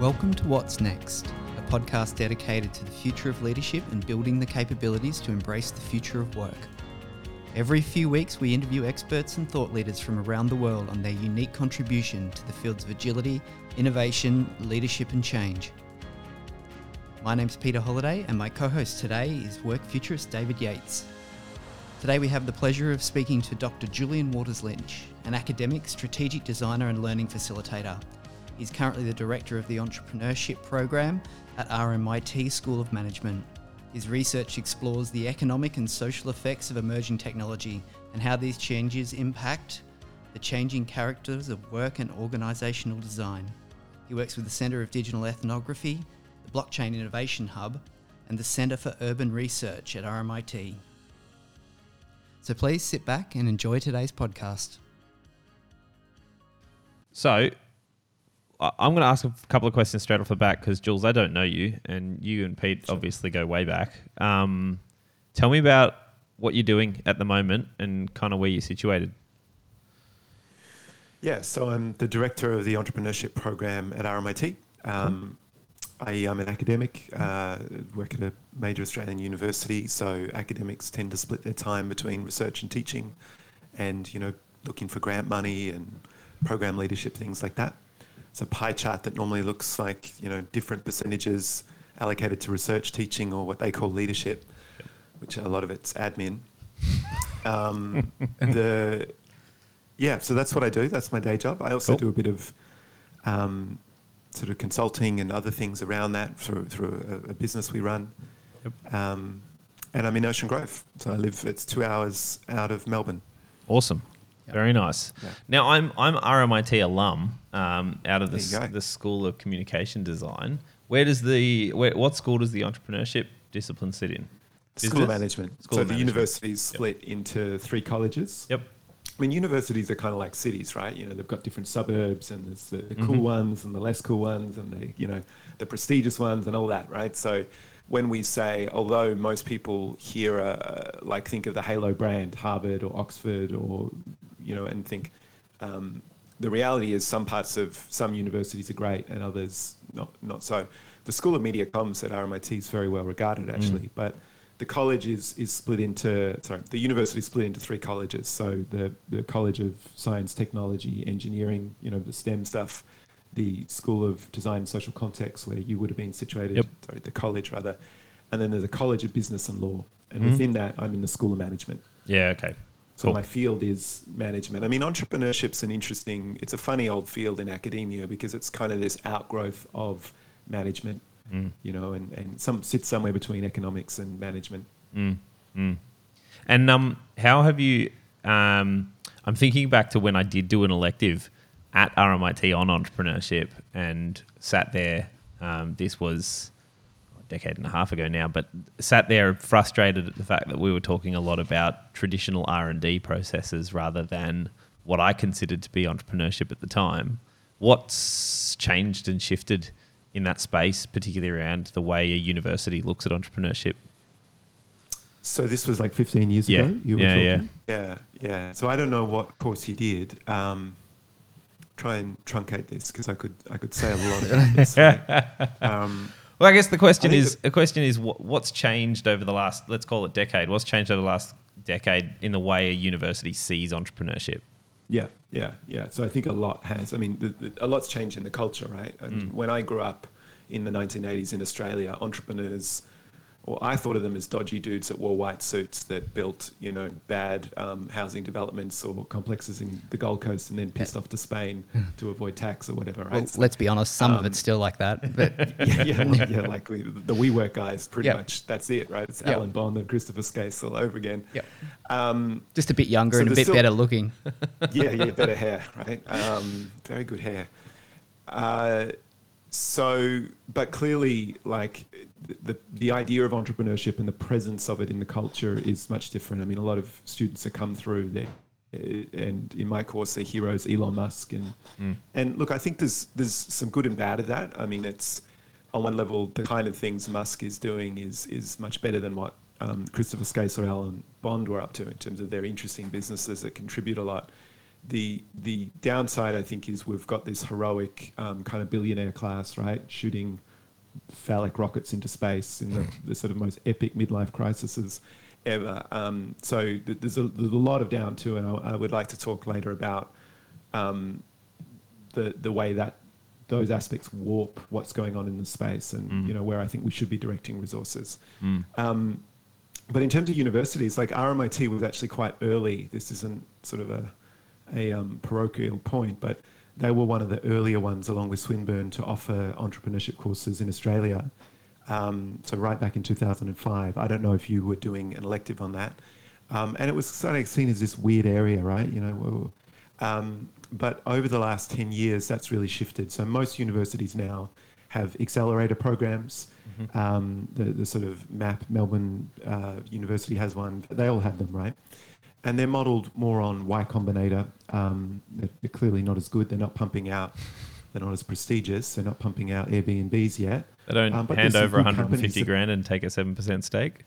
Welcome to What's Next, a podcast dedicated to the future of leadership and building the capabilities to embrace the future of work. Every few weeks, we interview experts and thought leaders from around the world on their unique contribution to the fields of agility, innovation, leadership, and change. My name's Peter Holiday, and my co host today is work futurist David Yates. Today, we have the pleasure of speaking to Dr. Julian Waters Lynch, an academic, strategic designer, and learning facilitator. He's currently the director of the Entrepreneurship Program at RMIT School of Management. His research explores the economic and social effects of emerging technology and how these changes impact the changing characters of work and organisational design. He works with the Centre of Digital Ethnography, the Blockchain Innovation Hub, and the Centre for Urban Research at RMIT. So please sit back and enjoy today's podcast. So, I'm going to ask a couple of questions straight off the bat because Jules, I don't know you, and you and Pete obviously go way back. Um, tell me about what you're doing at the moment and kind of where you're situated. Yeah, so I'm the director of the entrepreneurship program at RMIT. Um, I am an academic, uh, work at a major Australian university, so academics tend to split their time between research and teaching and, you know, looking for grant money and program leadership, things like that. It's a pie chart that normally looks like, you know, different percentages allocated to research, teaching, or what they call leadership, which a lot of it's admin. Um, the yeah, so that's what I do. That's my day job. I also Cool. do a bit of um, sort of consulting and other things around that through through a, a business we run. Um, and I'm in Ocean Grove, so I live. It's two hours out of Melbourne. Awesome. Yep. Very nice. Yeah. Now, I'm I'm RMIT alum um, out of the, There you s- go. the School of Communication Design. Where does the where, what school does the entrepreneurship discipline sit in? School of Management. School so of the Management. university is split into three colleges. Yep. I mean, universities are kind of like cities, right? You know, they've got different suburbs, and there's the, the cool ones and the less cool ones, and the you know the prestigious ones and all that, right? So when we say, although most people here are like think of the Halo brand, Harvard or Oxford, or you know, and think um, the reality is some parts of some universities are great and others not not so. The School of Media Comms at RMIT is very well regarded actually, but the college is is split into sorry the university is split into three colleges. So the the College of Science, Technology, Engineering, you know the STEM stuff. The School of Design and Social Context, where you would have been situated, Yep. sorry, the college rather, and then there's a College of Business and Law, and Mhm. within that, I'm in the School of Management. Yeah. Okay. So Cool. my field is management. I mean, entrepreneurship's an interesting. It's a funny old field in academia because it's kind of this outgrowth of management, Mm. you know, and, and some sits somewhere between economics and management. Mm, mm. And um, how have you? Um, I'm thinking back to when I did do an elective at RMIT on entrepreneurship and sat there. Um, this was decade and a half ago now, but sat there frustrated at the fact that we were talking a lot about traditional R and D processes rather than what I considered to be entrepreneurship at the time. What's changed and shifted in that space, particularly around the way a university looks at entrepreneurship? So this was like 15 years Yeah. ago. You were Yeah, yeah. talking? yeah, yeah. So I don't know what course you did. Um, try and truncate this because I could I could say a lot about this. right? Um, Well, I guess the question is the question is what, what's changed over the last let's call it decade. What's changed over the last decade in the way a university sees entrepreneurship? Yeah, yeah, yeah. So I think a lot has. I mean, the, the, a lot's changed in the culture, right? And Mm. when I grew up in the 1980s in Australia, entrepreneurs, or I thought of them as dodgy dudes that wore white suits that built, you know, bad um, housing developments or complexes in the Gold Coast and then pissed off to Spain to avoid tax or whatever, right? Well, So- let's be honest, some of um, it's still like that. But yeah, yeah, well, yeah, like we, the WeWork guys, pretty Yeah. much. That's it, right? It's Yeah. Alan Bond and Christopher Skase all over again. Yep. Um, just a bit younger So and a bit still- better looking. yeah, yeah, better hair, right? Um, very good hair. Uh, so, but clearly, like the the idea of entrepreneurship and the presence of it in the culture is much different. I mean, a lot of students that come through there, uh, and in my course, they're heroes, Elon Musk, and and look, I think there's there's some good and bad of that. I mean, it's on one level, the kind of things Musk is doing is is much better than what um, Christopher Skase or Alan Bond were up to in terms of their interesting businesses that contribute a lot. The the downside, I think, is we've got this heroic um, kind of billionaire class, right, shooting phallic rockets into space in the, the sort of most epic midlife crises ever. Um, so th- there's a, there's a lot of down to, and I, I would like to talk later about um, the the way that those aspects warp what's going on in the space, and you know where I think we should be directing resources. Um, but in terms of universities, like RMIT was actually quite early. This isn't sort of a, a um, parochial point, but they were one of the earlier ones, along with Swinburne, to offer entrepreneurship courses in Australia. Um, so right back in 2005. I don't know if you were doing an elective on that. Um, and it was sort of seen as this weird area, right? You know, um, but over the last 10 years, that's really shifted. So most universities now have accelerator programs. Um, the, the sort of MAP, Melbourne uh, University has one. They all have them, right? And they're modeled more on Y Combinator. Um, they're, they're clearly not as good. They're not pumping out, they're not as prestigious. They're not pumping out Airbnbs yet. They don't Um, hand over 150 grand and take a 7% stake.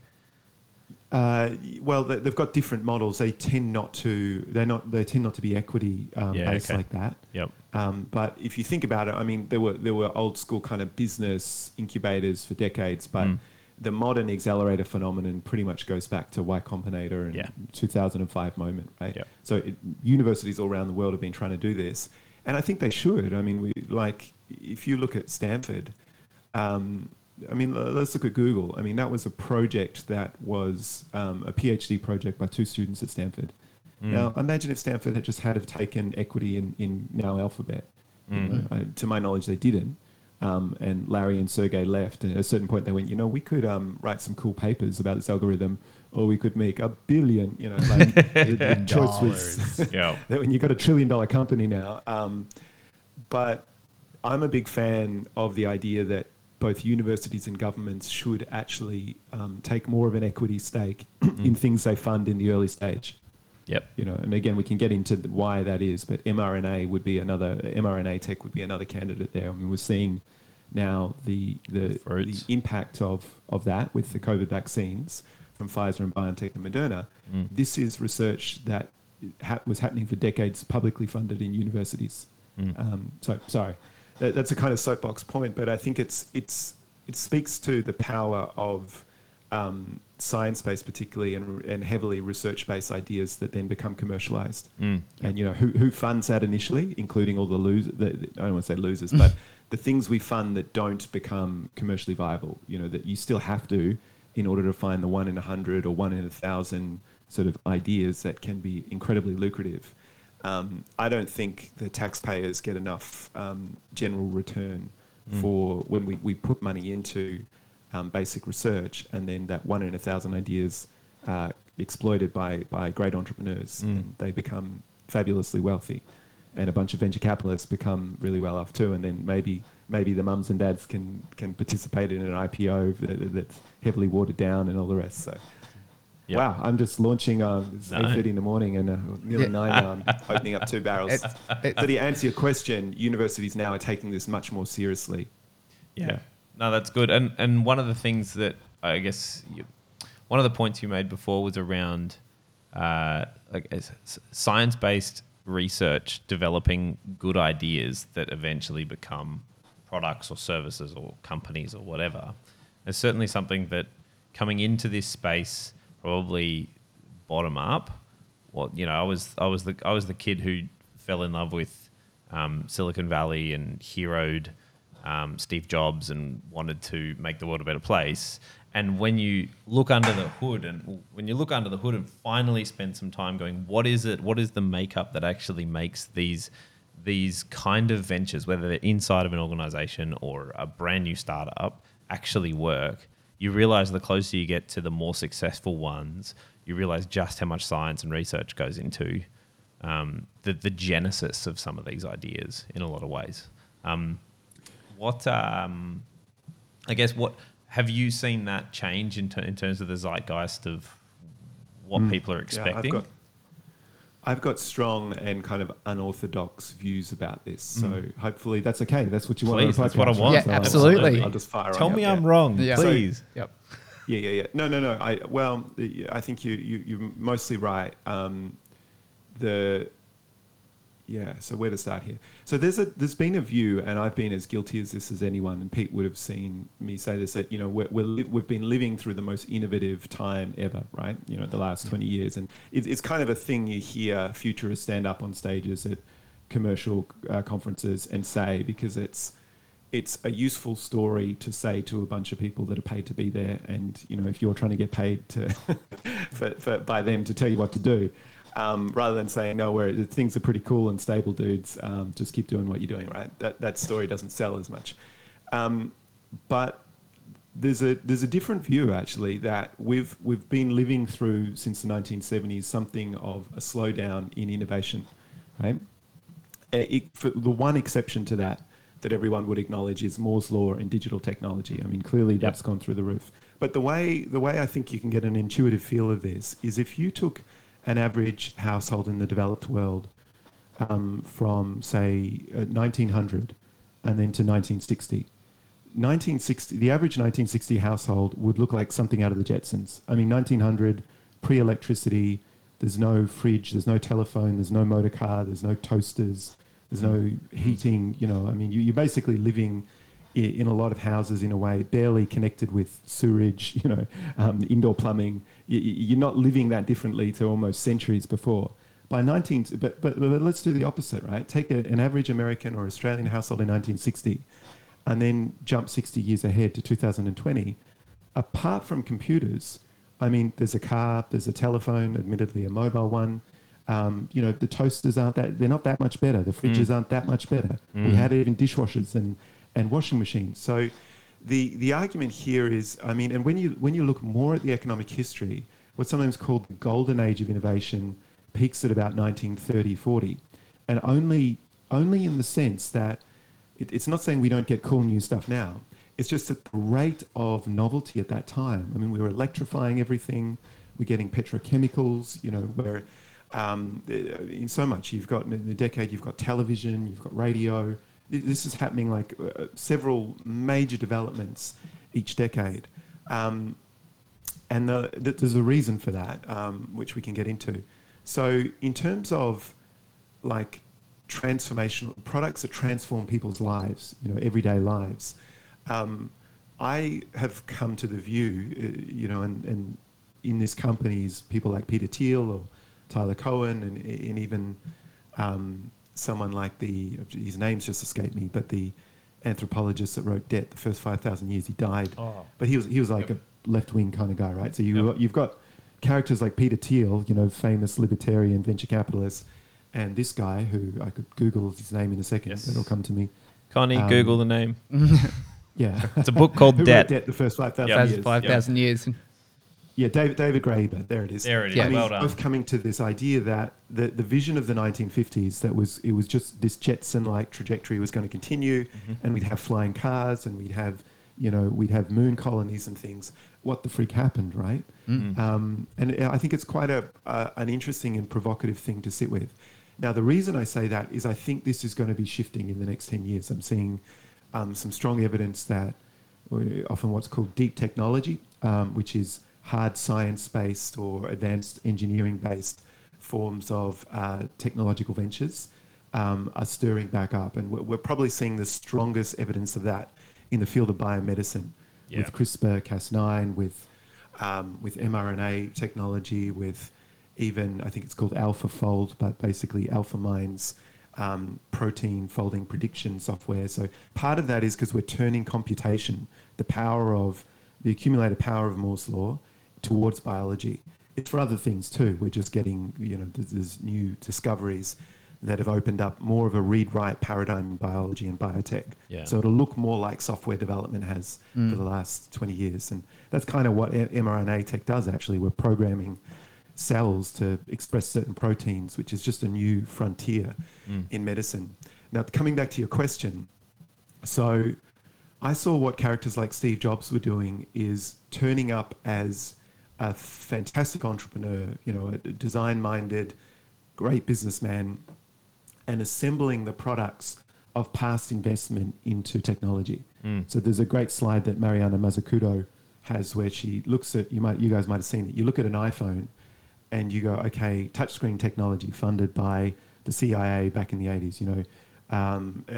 Uh, well, they- they've got different models. They tend not to. They're not. They tend not to be equity um, Yeah, based okay. like that. Yep. Um, but if you think about it, I mean, there were there were old school kind of business incubators for decades, but Mm. The modern accelerator phenomenon pretty much goes back to Y Combinator and Yeah. 2005 moment, right? Yep. So it, universities all around the world have been trying to do this, and I think they should. I mean, we like if you look at Stanford. Um, I mean, let's look at Google. I mean, that was a project that was um, a PhD project by two students at Stanford. Mm. Now, imagine if Stanford had just had have taken equity in, in now Alphabet. You Mm. know, I- to my knowledge, they didn't. Um, and Larry and Sergey left. And at a certain point, they went, you know, we could um, write some cool papers about this algorithm, or we could make a billion. You know, like the, the choice was Yeah. that when you've got a trillion dollar company now. Um, but I'm a big fan of the idea that both universities and governments should actually um, take more of an equity stake in things they fund in the early stage. Yep. You know, and again, we can get into why that is, but mRNA would be another mRNA tech would be another candidate there. I mean, we're seeing now the the, the impact of of that with the COVID vaccines from Pfizer and BioNTech and Moderna. Mm. This is research that ha- was happening for decades, publicly funded in universities. Mm. Um, so, sorry, that, that's a kind of soapbox point, but I think it's it's it speaks to the power of um, science-based, particularly, and, and heavily research-based ideas that then become commercialized. Mm. And you know who who funds that initially, including all the losers. I don't want to say losers, but the things we fund that don't become commercially viable. You know that you still have to, in order to find the one in a hundred or one in a thousand sort of ideas that can be incredibly lucrative. Um, I don't think the taxpayers get enough um, general return for when we, we put money into um, basic research and then that one in a thousand ideas uh, exploited by, by great entrepreneurs Mm. and they become fabulously wealthy and a bunch of venture capitalists become really well off too and then maybe maybe the mums and dads can can participate in an IPO that, that's heavily watered down and all the rest so Yep. wow I'm just launching um, it's No. 8.30 in the morning and uh, nearly Yeah. 9 now I'm opening up two barrels It- it- so to answer your question universities now are taking this much more seriously Yeah. Yeah. No, that's good. And and one of the things that I guess you, one of the points you made before was around uh, like science based research developing good ideas that eventually become products or services or companies or whatever. It's certainly something that coming into this space probably bottom up. Well, you know, I was I was the I was the kid who fell in love with um, Silicon Valley and heroed um, Steve Jobs and wanted to make the world a better place. And when you look under the hood, and when you look under the hood and finally spend some time going, what is it? What is the makeup that actually makes these these kind of ventures, whether they're inside of an organization or a brand new startup, actually work? You realize the closer you get to the more successful ones, you realize just how much science and research goes into um, the the genesis of some of these ideas in a lot of ways. Um, what um, I guess what have you seen that change in, ter- in terms of the zeitgeist of what people are expecting? Yeah, I've got, I've got strong and kind of unorthodox views about this. So hopefully that's okay. That's what you want. Please, that's what I want. Yeah, so I'll- absolutely. I'll just fire. Tell on me out I'm there. wrong, Yeah. please. Yep. Yeah, yeah, yeah. No, no, no. I well, I think you you you're mostly right. Um, the yeah. So where to start here? So there's a there's been a view, and I've been as guilty as this as anyone, and Pete would have seen me say this that you know we're, we're li- we've been living through the most innovative time ever, right? You know, the last 20 years, and it, it's kind of a thing you hear futurists stand up on stages at commercial uh, conferences and say because it's it's a useful story to say to a bunch of people that are paid to be there, and you know if you're trying to get paid to for, for, by them to tell you what to do, um, rather than saying no, where things are pretty cool and stable, dudes, um, just keep doing what you're doing, right? That that story doesn't sell as much, um, but there's a there's a different view actually that we've we've been living through since the 1970s something of a slowdown in innovation, right? Uh, It, the one exception to that that everyone would acknowledge is Moore's law and digital technology. I mean, clearly that's gone through the roof. But the way the way I think you can get an intuitive feel of this is if you took an average household in the developed world um, from say uh, 1900 and then to 1960. 1960, the average 1960 household would look like something out of the Jetsons. I mean, 1900, pre-electricity. There's no fridge. There's no telephone. There's no motor car. There's no toasters. There's no heating. You know, I mean, you, you're basically living i- in a lot of houses in a way barely connected with sewerage. You know, um, indoor plumbing. You, you're not living that differently to almost centuries before. By 19, but, but, but let's do the opposite, right? Take a, an average American or Australian household in 1960 and then jump 60 years ahead to 2020, apart from computers, I mean, there's a car, there's a telephone, admittedly a mobile one. Um, you know, the toasters aren't that, they're not that much better. The fridges aren't that much better. We had even dishwashers and, and washing machines. So the, the argument here is, I mean, and when you, when you look more at the economic history, what's sometimes called the golden age of innovation peaks at about 1930, 40. And only, only in the sense that it, it's not saying we don't get cool new stuff now. It's just that the rate of novelty at that time. I mean, we were electrifying everything. We're getting petrochemicals. You know, where um, in so much you've got in the decade you've got television, you've got radio. Th- This is happening like uh, several major developments each decade, um, and the, th- there's a reason for that, um, which we can get into. So, in terms of like transformational products that transform people's lives, you know, everyday lives. Um, I have come to the view, uh, you know, and, and in this company's people like Peter Thiel or Tyler Cowen and, and even um, someone like the, his name's just escaped me, but the anthropologist that wrote Debt, the first 5,000 years, he died. Oh. But he was, he was like Yep. a left-wing kind of guy, right? So you, Yep. you've got characters like Peter Thiel, you know, famous libertarian venture capitalist, and this guy who I could Google his name in a second, Yes. it'll come to me. Connie, Um, Google the name. Yeah. It's a book called Debt. Debt, the first 5,000 Yeah. years. Five thousand years. Yeah, David, David Graeber, there it is. There it is. Yeah. And Well done. both coming to this idea that the, the vision of the 1950s that was it was just this Jetson-like trajectory was going to continue, Mm-hmm. and we'd have flying cars, and we'd have you know we'd have moon colonies and things. What the freak happened, right? Mm. Um, and I think it's quite a uh, an interesting and provocative thing to sit with. Now, the reason I say that is I think this is going to be shifting in the next 10 years. I'm seeing um, some strong evidence that uh, often what's called deep technology, um, which is hard science based or advanced engineering based forms of uh, technological ventures, um, are stirring back up. And we're, we're probably seeing the strongest evidence of that in the field of biomedicine Yeah. with CRISPR Cas9, with, um, with mRNA technology, with even, I think it's called AlphaFold, but basically AlphaMind's um, protein folding prediction software. So part of that is because we're turning computation, the power of the accumulated power of Moore's law, towards biology. It's for other things too. We're just getting, you know, there's, new discoveries that have opened up more of a read-write paradigm in biology and biotech. Yeah. So it'll look more like software development has mm. for the last 20 years. And that's kind of what mRNA tech does actually. We're programming cells to express certain proteins, which is just a new frontier mm. in medicine. Now, coming back to your question, so I saw what characters like Steve Jobs were doing is turning up as a fantastic entrepreneur, you know, a design-minded, great businessman, and assembling the products of past investment into technology. So there's a great slide that Mariana Mazzucato has where she looks at you might you guys might have seen it. You look at an iPhone and you go, okay, touchscreen technology funded by the CIA back in the 80s. You know, um, uh,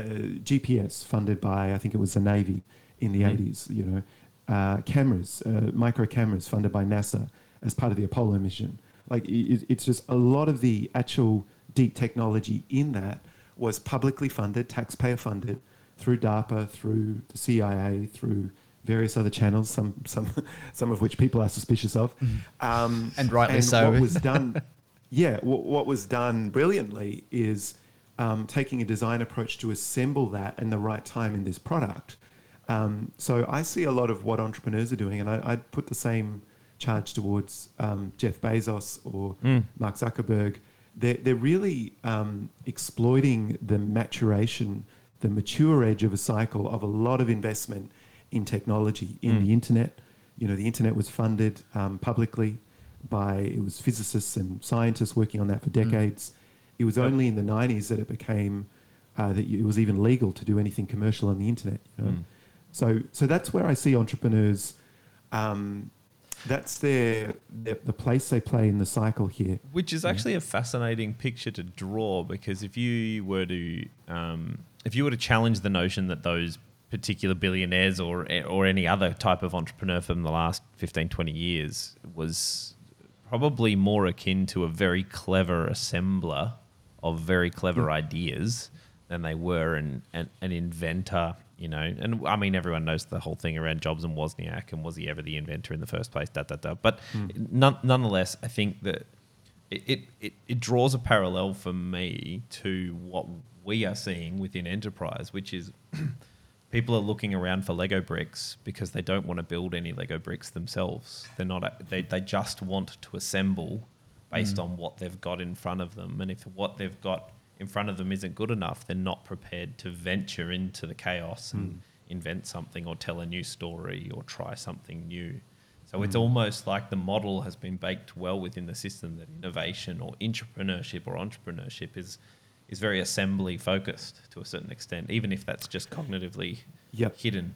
GPS funded by I think it was the Navy in the Mhm. 80s. You know, uh, cameras, uh, micro cameras funded by NASA as part of the Apollo mission. Like it, it's just a lot of the actual deep technology in that was publicly funded, taxpayer funded through DARPA, through the CIA, through various other channels, some some some of which people are suspicious of, um, And rightly so. What was done, yeah, what, what was done brilliantly is um, taking a design approach to assemble that in the right time in this product. Um, so I see a lot of what entrepreneurs are doing, and I, I'd put the same charge towards um, Jeff Bezos or Mm. Mark Zuckerberg. They're, they're really um, exploiting the maturation, the mature edge of a cycle of a lot of investment in technology, in Mm. the internet. You know, the internet was funded um, publicly by, it was physicists and scientists working on that for decades. It was only in the 90s that it became, uh, that it was even legal to do anything commercial on the internet. You know? So, so that's where I see entrepreneurs. Um, that's their, their the place they play in the cycle here. Which is actually a fascinating picture to draw because if you were to um, if you were to challenge the notion that those particular billionaires or or any other type of entrepreneur from the last 15 20 years was probably more akin to a very clever assembler of very clever ideas than they were an, an, an inventor, you know. And I mean, everyone knows the whole thing around Jobs and Wozniak and was he ever the inventor in the first place, da, da, da. But hmm. none, nonetheless, I think that it, it, it, it draws a parallel for me to what we are seeing within enterprise, which is people are looking around for Lego bricks because they don't want to build any Lego bricks themselves. They're not. They they just want to assemble based hmm. on what they've got in front of them. And if what they've got in front of them isn't good enough, they're not prepared to venture into the chaos and invent something or tell a new story or try something new. So it's almost like the model has been baked well within the system that innovation or entrepreneurship or entrepreneurship is is very assembly focused to a certain extent, even if that's just cognitively Yep. hidden.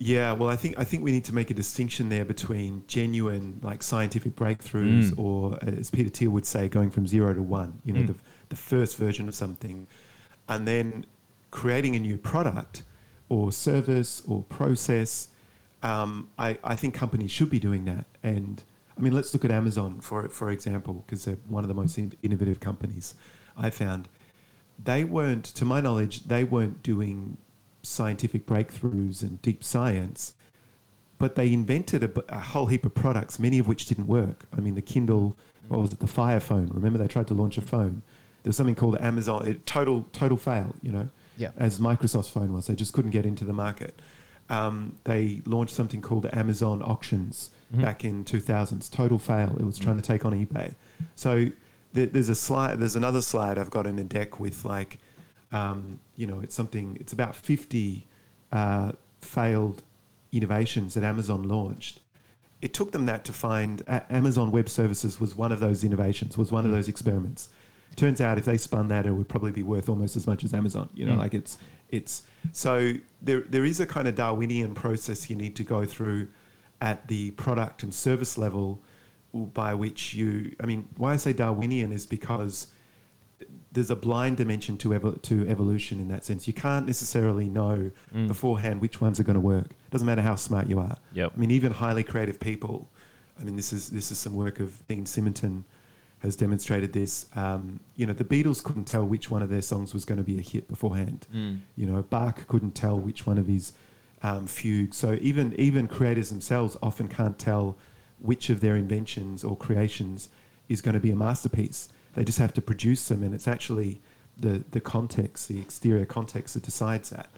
Yeah, well, I think I think we need to make a distinction there between genuine like scientific breakthroughs, Mm. or as Peter Thiel would say, going from zero to one. You know, Mm. the the first version of something, and then creating a new product, or service, or process. Um, I I think companies should be doing that. And I mean, let's look at Amazon for for example, because they're one of the most innovative companies I found. They weren't, to my knowledge, they weren't doing scientific breakthroughs and deep science, but they invented a whole heap of products, many of which didn't work. I mean, the Kindle, what was it, the Fire phone? Remember, they tried to launch a phone. There was something called Amazon. It, total, total fail. You know, Yeah. as Microsoft's phone was, they just couldn't get into the market. Um, they launched something called Amazon Auctions Mhm. back in 2000s. Total fail. It was trying to take on eBay. So there, there's a slide. There's another slide I've got in a deck with like, um, you know, it's something. It's about 50 uh, failed innovations that Amazon launched. It took them that to find A- Amazon Web Services was one of those innovations. Was one of those experiments. Turns out if they spun that, it would probably be worth almost as much as Amazon. You know, Mm. like it's it's so there there is a kind of Darwinian process you need to go through at the product and service level by which you I mean why I say Darwinian is because there's a blind dimension to evo- to evolution in that sense. You can't necessarily know Mm. beforehand which ones are going to work. Doesn't matter how smart you are. Yep. I mean, even highly creative people. I mean, this is this is some work of Dean Simonton has demonstrated this. Um, you know, the Beatles couldn't tell which one of their songs was going to be a hit beforehand. Mm. You know, Bach couldn't tell which one of his um, fugues. So even even creators themselves often can't tell which of their inventions or creations is going to be a masterpiece. They just have to produce them, and it's actually the the context, the exterior context, that decides that.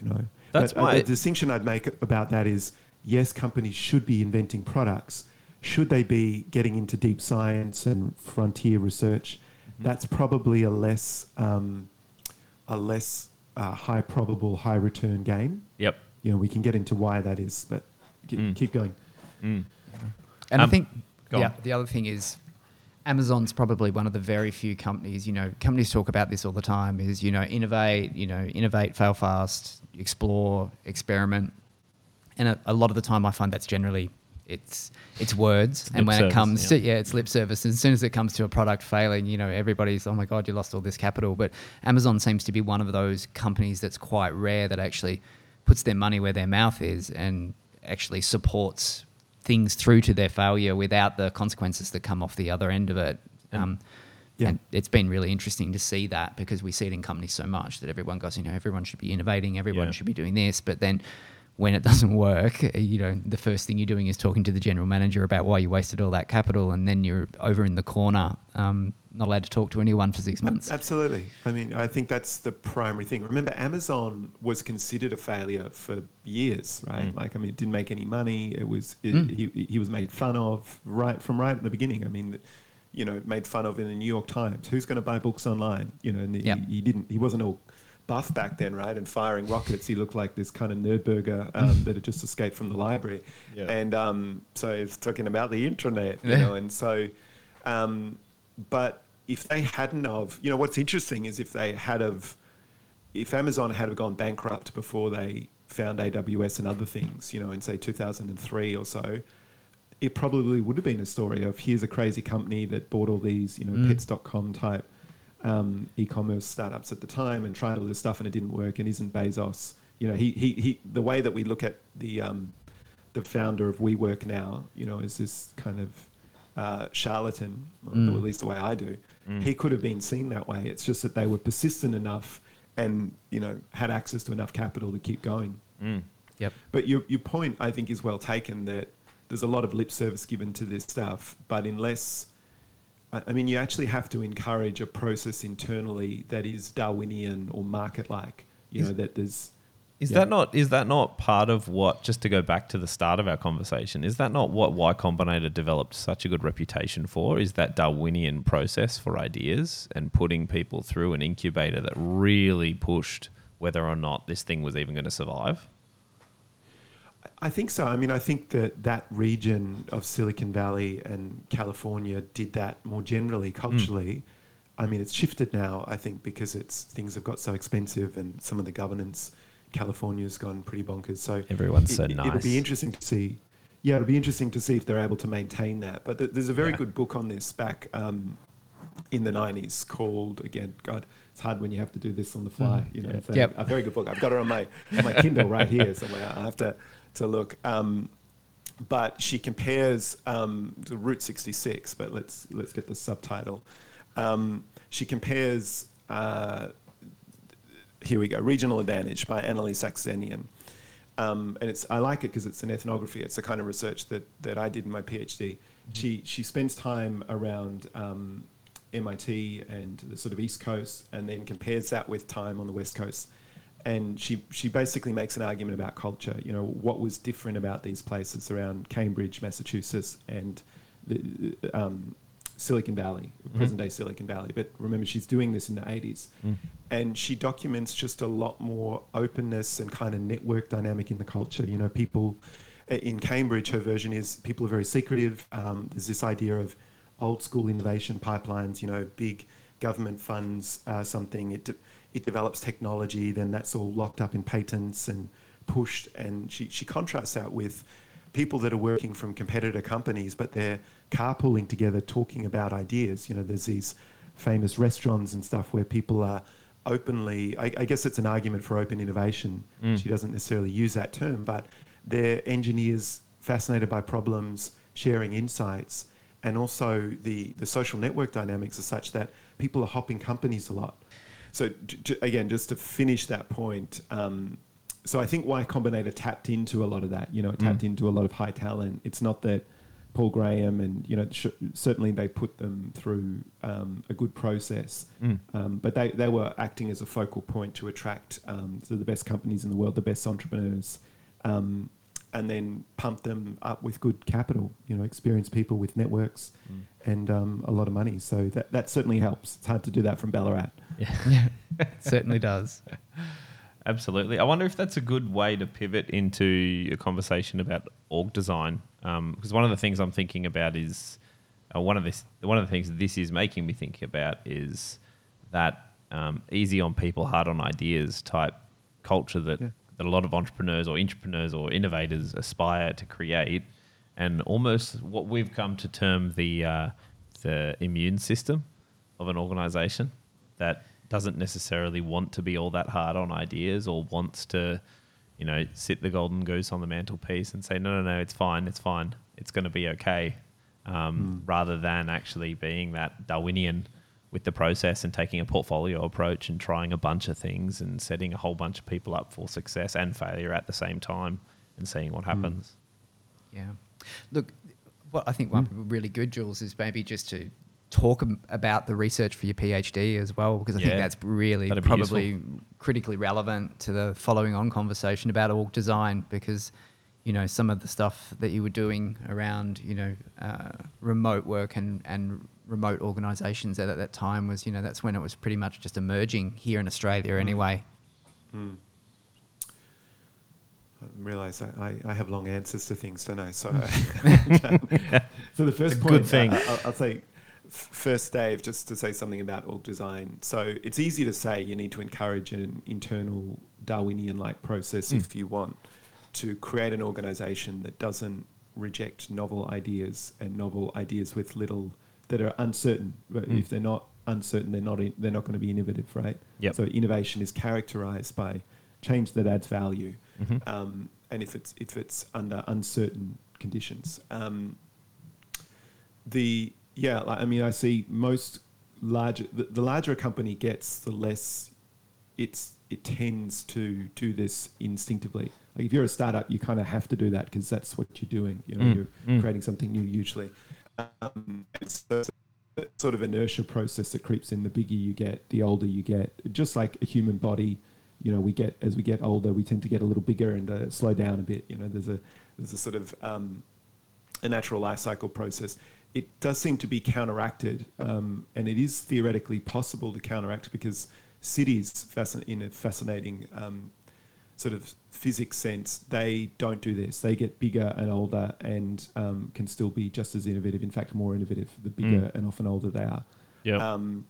You know, That's but, uh, the distinction I'd make about that is yes, companies should be inventing products. Should they be getting into deep science and frontier research? Mm-hmm. That's probably a less um, a less uh, high probable, high return game. Yep. You know, we can get into why that is, but keep, Mm. keep going. Mm. And Um, I think yeah, on. the other thing is Amazon's probably one of the very few companies, you know, companies talk about this all the time is, you know, innovate, you know, innovate, fail fast, explore, experiment. And a, a lot of the time I find that's generally it's it's words, and when service, it comes yeah. to yeah, it's lip service. As soon as it comes to a product failing, you know, everybody's oh my god, you lost all this capital. But Amazon seems to be one of those companies that's quite rare that actually puts their money where their mouth is and actually supports things through to their failure without the consequences that come off the other end of it. Um, Yeah. And it's been really interesting to see that because we see it in companies so much that everyone goes, you know, everyone should be innovating, everyone Yeah. should be doing this. But then when it doesn't work, you know, the first thing you're doing is talking to the general manager about why you wasted all that capital. And then you're over in the corner, um, not allowed to talk to anyone for six months. Absolutely. I mean, I think that's the primary thing. Remember, Amazon was considered a failure for years, right? Like, I mean, it didn't make any money. It was it, Mm. he, he was made fun of right from right at the beginning. I mean, you know, made fun of in the New York Times. Who's going to buy books online? You know, and Yep. he, he didn't. He wasn't all buff back then, right? And firing rockets. He looked like this kind of nerdburger um, that had just escaped from the library. Yeah. And um, so he's talking about the internet, you Yeah. know, and so. Um, but if they hadn't of, you know, what's interesting is if they had of, if Amazon had have gone bankrupt before they found AWS and other things, you know, in say 2003 or so, it probably would have been a story of here's a crazy company that bought all these, you know, Mm. pets.com type um, e-commerce startups at the time and tried all this stuff and it didn't work. And isn't Bezos, you know, he, he, he the way that we look at the, um, the founder of WeWork now, you know, is this kind of uh, charlatan, or Mm. at least the way I do. He could have been seen that way. It's just that they were persistent enough and, you know, had access to enough capital to keep going. Mm. Yep. But your, your point, I think, is well taken that there's a lot of lip service given to this stuff. But unless, I mean, you actually have to encourage a process internally that is Darwinian or market like, you Is- know, that there's. Is Yeah. that not is that not part of what just to go back to the start of our conversation? Is that not what Y Combinator developed such a good reputation for? Is that Darwinian process for ideas and putting people through an incubator that really pushed whether or not this thing was even going to survive? I think so. I mean, I think that that region of Silicon Valley and California did that more generally culturally. I mean, it's shifted now. I think because it's things have got so expensive and some of the governance, California's gone pretty bonkers. So Everyone's so it- It'll be interesting to see. Yeah, it'll be interesting to see if they're able to maintain that. But th- there's a very Yeah. good book on this back um, in the '90s called again. God, it's hard when you have to do this on the fly. You know, it's a, Yep. a very good book. I've got it on my my Kindle right here somewhere. I have to to look. Um, but she compares um, to Route 66. But let's let's get the subtitle. Um, she compares. Uh, here we go. Regional Advantage by AnnaLee Saxenian. Um, and it's I like it because it's an ethnography. It's the kind of research that, that I did in my PhD. She she spends time around um, MIT and the sort of East Coast, and then compares that with time on the West Coast. And she she basically makes an argument about culture. You know what was different about these places around Cambridge, Massachusetts, and the, um, Silicon Valley, present day Silicon Valley. But remember, she's doing this in the 80s. And she documents just a lot more openness and kind of network dynamic in the culture. You know, people in Cambridge, her version is people are very secretive. Um, there's this idea of old school innovation pipelines, you know, big government funds uh, something, it, it develops technology, then that's all locked up in patents and pushed. And she, she contrasts that with people that are working from competitor companies, but they're carpooling together, talking about ideas. You know, there's these famous restaurants and stuff where people are openly, I, I guess it's an argument for open innovation. Mm. She doesn't necessarily use that term, but they're engineers fascinated by problems, sharing insights, and also the, the social network dynamics are such that people are hopping companies a lot. So j- j- again, just to finish that point, um, so I think Y Combinator tapped into a lot of that. You know, it tapped into a lot of high talent. It's not that Paul Graham and you know sh- certainly they put them through um, a good process, um, but they, they were acting as a focal point to attract um, to the best companies in the world, the best entrepreneurs, um, and then pump them up with good capital. You know, experienced people with networks and um, a lot of money. So that that certainly helps. It's hard to do that from Ballarat. yeah, it certainly does. Absolutely. I wonder if that's a good way to pivot into a conversation about org design. Because one of the things I'm thinking about is uh, one of this one of the things this is making me think about is that um, easy on people, hard on ideas type culture that, Yeah. That a lot of entrepreneurs or entrepreneurs or innovators aspire to create. and almost what we've come to term the uh, the immune system of an organization that doesn't necessarily want to be all that hard on ideas or wants to, you know, sit the golden goose on the mantelpiece and say, no, no, no, it's fine, it's fine, it's going to be okay, um, rather than actually being that Darwinian with the process and taking a portfolio approach and trying a bunch of things and setting a whole bunch of people up for success and failure at the same time and seeing what happens. Yeah. Look, what I think be really good, Jules, is maybe just to talk about the research for your PhD as well, because I think that's really that'd probably critically relevant to the following on conversation about org design, because you know some of the stuff that you were doing around you know uh, remote work and and remote organisations at, at that time was you know that's when it was pretty much just emerging here in Australia anyway. I realise I, I, I have long answers to things, don't I? So, so the first point, good thing. uh, I'll, I'll say, first, Dave, just to say something about org design. So it's easy to say you need to encourage an internal Darwinian-like process Hmm. if you want to create an organisation that doesn't reject novel ideas and novel ideas with little that are uncertain. But Mm. if they're not uncertain, they're not in, they're not going to be innovative, right? Yep. So innovation is characterized by change that adds value, Mhm. um, and if it's if it's under uncertain conditions. Um, the yeah, like, I mean, I see most larger the, the larger a company gets, the less it's it tends to do this instinctively. Like if you're a startup, you kind of have to do that because that's what you're doing. You know, Mm, you're mm. creating something new usually. Um, it's a sort of inertia process that creeps in. The bigger you get, the older you get. Just like a human body, you know, we get as we get older, we tend to get a little bigger and uh, slow down a bit. You know, there's a there's a sort of um, a natural life cycle process. It does seem to be counteracted, um, and it is theoretically possible to counteract because cities, fascin- in a fascinating um, sort of physics sense, they don't do this. They get bigger and older and um, can still be just as innovative. In fact, more innovative the bigger and often older they are. Yeah. Um,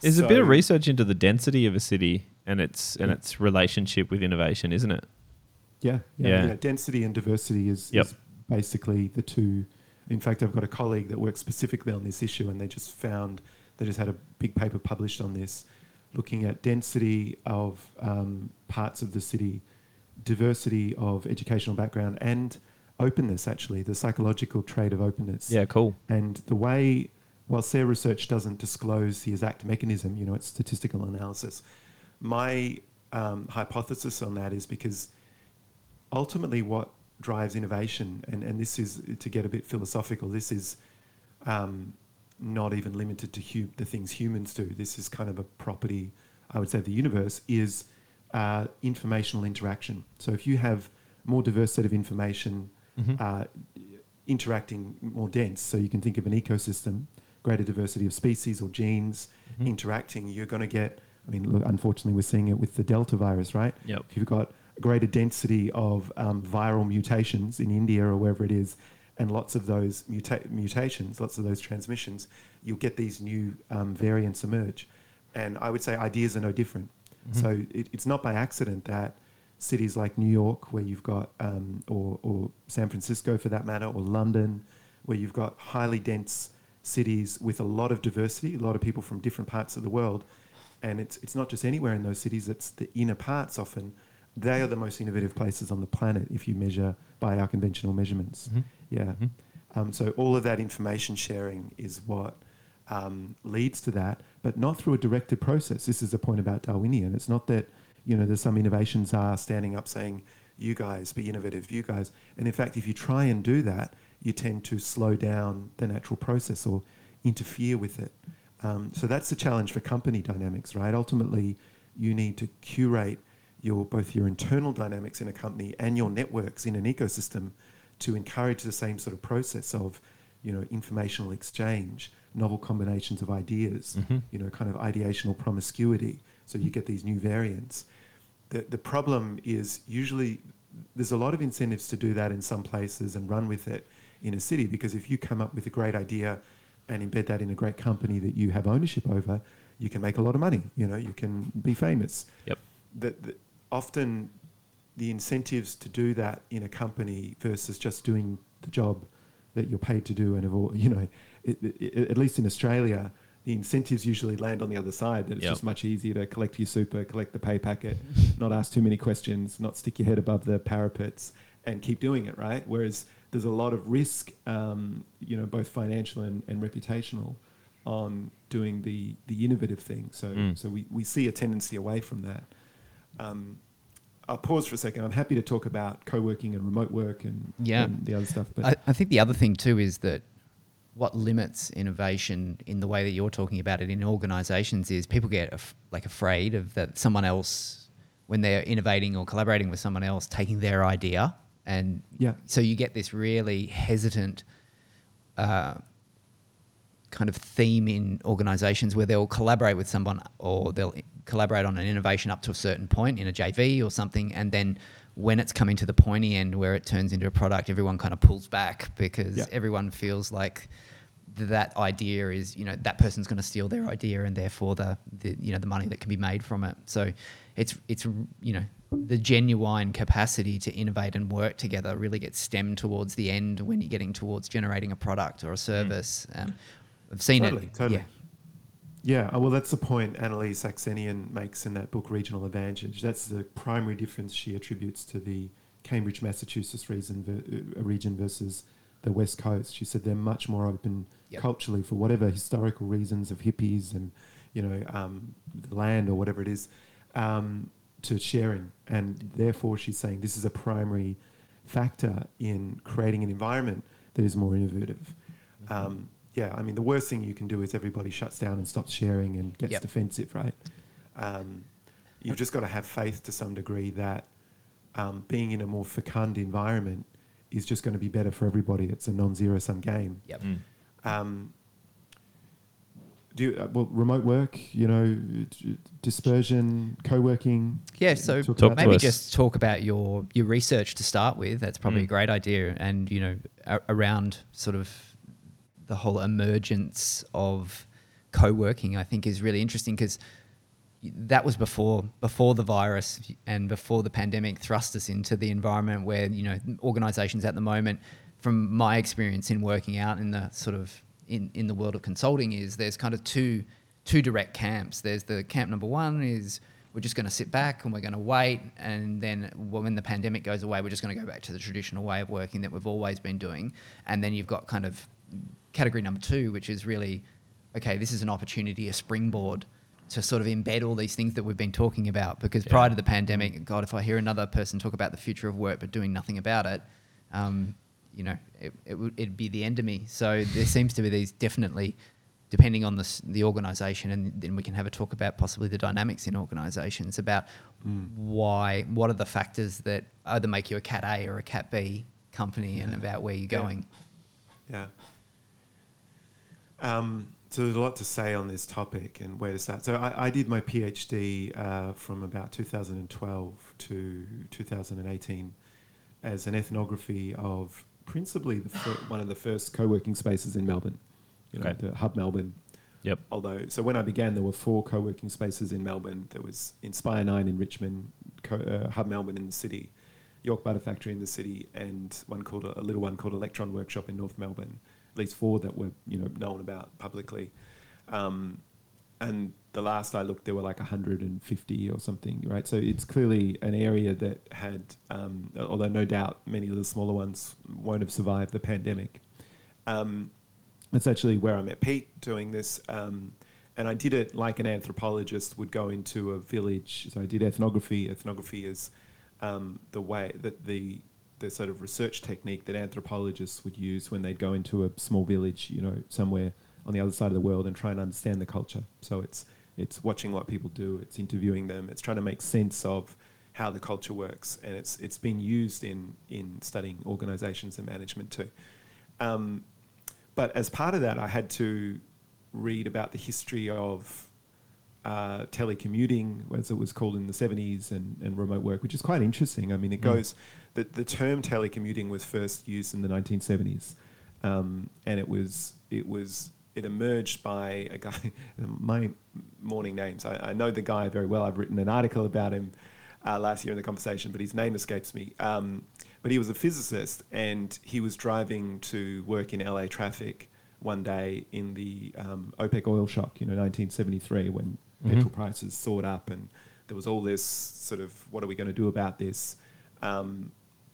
There's a bit of research into the density of a city and its and its relationship with innovation, isn't it? Yeah, yeah, Yeah. yeah. Density and diversity is, Yep. is basically the two. In fact, I've got a colleague that works specifically on this issue, and they just found they just had a big paper published on this, looking at density of um, parts of the city, diversity of educational background, and openness. Actually, the psychological trait of openness. Yeah, cool. And the way, while their research doesn't disclose the exact mechanism, you know, it's statistical analysis. My um, hypothesis on that is because ultimately what drives innovation, and, and this is to get a bit philosophical, this is um, not even limited to hu- the things humans do. This is kind of a property, I would say, of the universe is uh, informational interaction. So if you have more diverse set of information, uh, interacting more dense, so you can think of an ecosystem, greater diversity of species or genes interacting, you're going to get. I mean, look, unfortunately, we're seeing it with the Delta virus, right? Yep. If you've got a greater density of um, viral mutations in India or wherever it is, and lots of those muta- mutations, lots of those transmissions, you'll get these new um, variants emerge. And I would say ideas are no different. So it, it's not by accident that cities like New York, where you've got, um, or, or San Francisco for that matter, or London, where you've got highly dense cities with a lot of diversity, a lot of people from different parts of the world. And it's, it's not just anywhere in those cities, it's the inner parts often. They are the most innovative places on the planet if you measure by our conventional measurements. Yeah. Um, so all of that information sharing is what um, leads to that, but not through a directed process. This is the point about Darwinian. It's not that you know there's some innovations are standing up saying, "You guys be innovative, you guys." And in fact, if you try and do that, you tend to slow down the natural process or interfere with it. Um, so that's the challenge for company dynamics, right? Ultimately, you need to curate your both your internal dynamics in a company and your networks in an ecosystem to encourage the same sort of process of you know informational exchange novel combinations of ideas mm-hmm. you know kind of ideational promiscuity. So you get these new variants. The, the problem is usually there's a lot of incentives to do that in some places and run with it in a city because if you come up with a great idea and embed that in a great company that you have ownership over you can make a lot of money you know you can be famous. Yep. that that often the incentives to do that in a company versus just doing the job that you're paid to do, and of all, you know, it, it, at least in Australia, the incentives usually land on the other side. That it's Yep. just much easier to collect your super, collect the pay packet, not ask too many questions, not stick your head above the parapets, and keep doing it right. Whereas there's a lot of risk, um, you know, both financial and, and reputational, on doing the the innovative thing. So Mm. so we, we see a tendency away from that. Um, I'll pause for a second. I'm happy to talk about co-working and remote work and, Yeah. and the other stuff. But I, I think the other thing too is that what limits innovation in the way that you're talking about it in organizations is people get af- like afraid of that someone else when they're innovating or collaborating with someone else taking their idea and Yeah. so you get this really hesitant uh, kind of theme in organizations where they'll collaborate with someone or they'll collaborate on an innovation up to a certain point in a JV or something. And then when it's coming to the pointy end where it turns into a product, everyone kind of pulls back because Yeah. everyone feels like that idea is, you know, that person's going to steal their idea and therefore the, the, you know, the money that can be made from it. So it's, it's, you know, the genuine capacity to innovate and work together really gets stemmed towards the end when you're getting towards generating a product or a service. Um, I've seen totally, it. totally. Yeah. Yeah, uh, well, that's the point AnnaLee Saxenian makes in that book, Regional Advantage. That's the primary difference she attributes to the Cambridge, Massachusetts region, uh, region versus the West Coast. She said they're much more open Yep. culturally for whatever historical reasons of hippies and, you know, um, the land or whatever it is, um, to sharing. And therefore, she's saying this is a primary factor in creating an environment that is more innovative. Um, yeah, I mean, the worst thing you can do is everybody shuts down and stops sharing and gets Yep. defensive, right? Um, you've just got to have faith to some degree that um, being in a more fecund environment is just going to be better for everybody. It's a non-zero sum game. Yep. Mm. Um, do you, uh, well remote work, you know, d- dispersion, co-working. Yeah, so Talk Talk maybe us. just talk about your your research to start with. That's probably a Mm. great idea, and you know, a- around sort of the whole emergence of co-working, I think is really interesting because that was before before the virus and before the pandemic thrust us into the environment where you know organizations at the moment from my experience in working out in the sort of in, in the world of consulting is there's kind of two two direct camps. There's the camp number one is we're just going to sit back and we're going to wait and then when the pandemic goes away we're just going to go back to the traditional way of working that we've always been doing. And then you've got kind of category number two which is really okay this is an opportunity a springboard to sort of embed all these things that we've been talking about. Because Yeah. prior to the pandemic, God, if I hear another person talk about the future of work but doing nothing about it, um, you know, it, it would it'd be the end of me. So there seems to be these definitely, depending on the s- the organisation, and then we can have a talk about possibly the dynamics in organisations about why what are the factors that either make you a Cat A or a Cat B company, and about where you're Yeah. going. Yeah. Um, so there's a lot to say on this topic and where to start. So I, I did my PhD uh, from about 2012 to 2018 as an ethnography of principally the fir- one of the first co-working spaces in Melbourne, you know, Okay. the Hub Melbourne. Yep. Although, so when I began, there were four co-working spaces in Melbourne. There was Inspire9 in Richmond, co- uh, Hub Melbourne in the city, York Butter Factory in the city, and one called a, a little one called Electron Workshop in North Melbourne. Least four that were you know known about publicly. Um, and the last I looked, there were like 150 or something, right? So it's clearly an area that had, um, although no doubt many of the smaller ones won't have survived the pandemic. Um, that's actually where I met Pete doing this. Um, and I did it like an anthropologist would go into a village. So I did ethnography. Ethnography is um, the way that the the sort of research technique that anthropologists would use when they'd go into a small village, you know, somewhere on the other side of the world and try and understand the culture. So it's it's watching what people do, it's interviewing them, it's trying to make sense of how the culture works, and it's it's been used in in studying organisations and management too. Um, but as part of that, I had to read about the history of uh, telecommuting, as it was called in the 70s, and, and remote work, which is quite interesting. I mean, it Mm. goes, the, the term telecommuting was first used in the 1970s, um, and it was, it was, it emerged by a guy, my morning names, I, I know the guy very well, I've written an article about him. uh, last year in the conversation, but his name escapes me. Um, but he was a physicist, and he was driving to work in LA traffic one day in the um, OPEC oil shock, you know, 1973, when Mhm. petrol prices soared up, and there was all this sort of, what are we going to do about this um,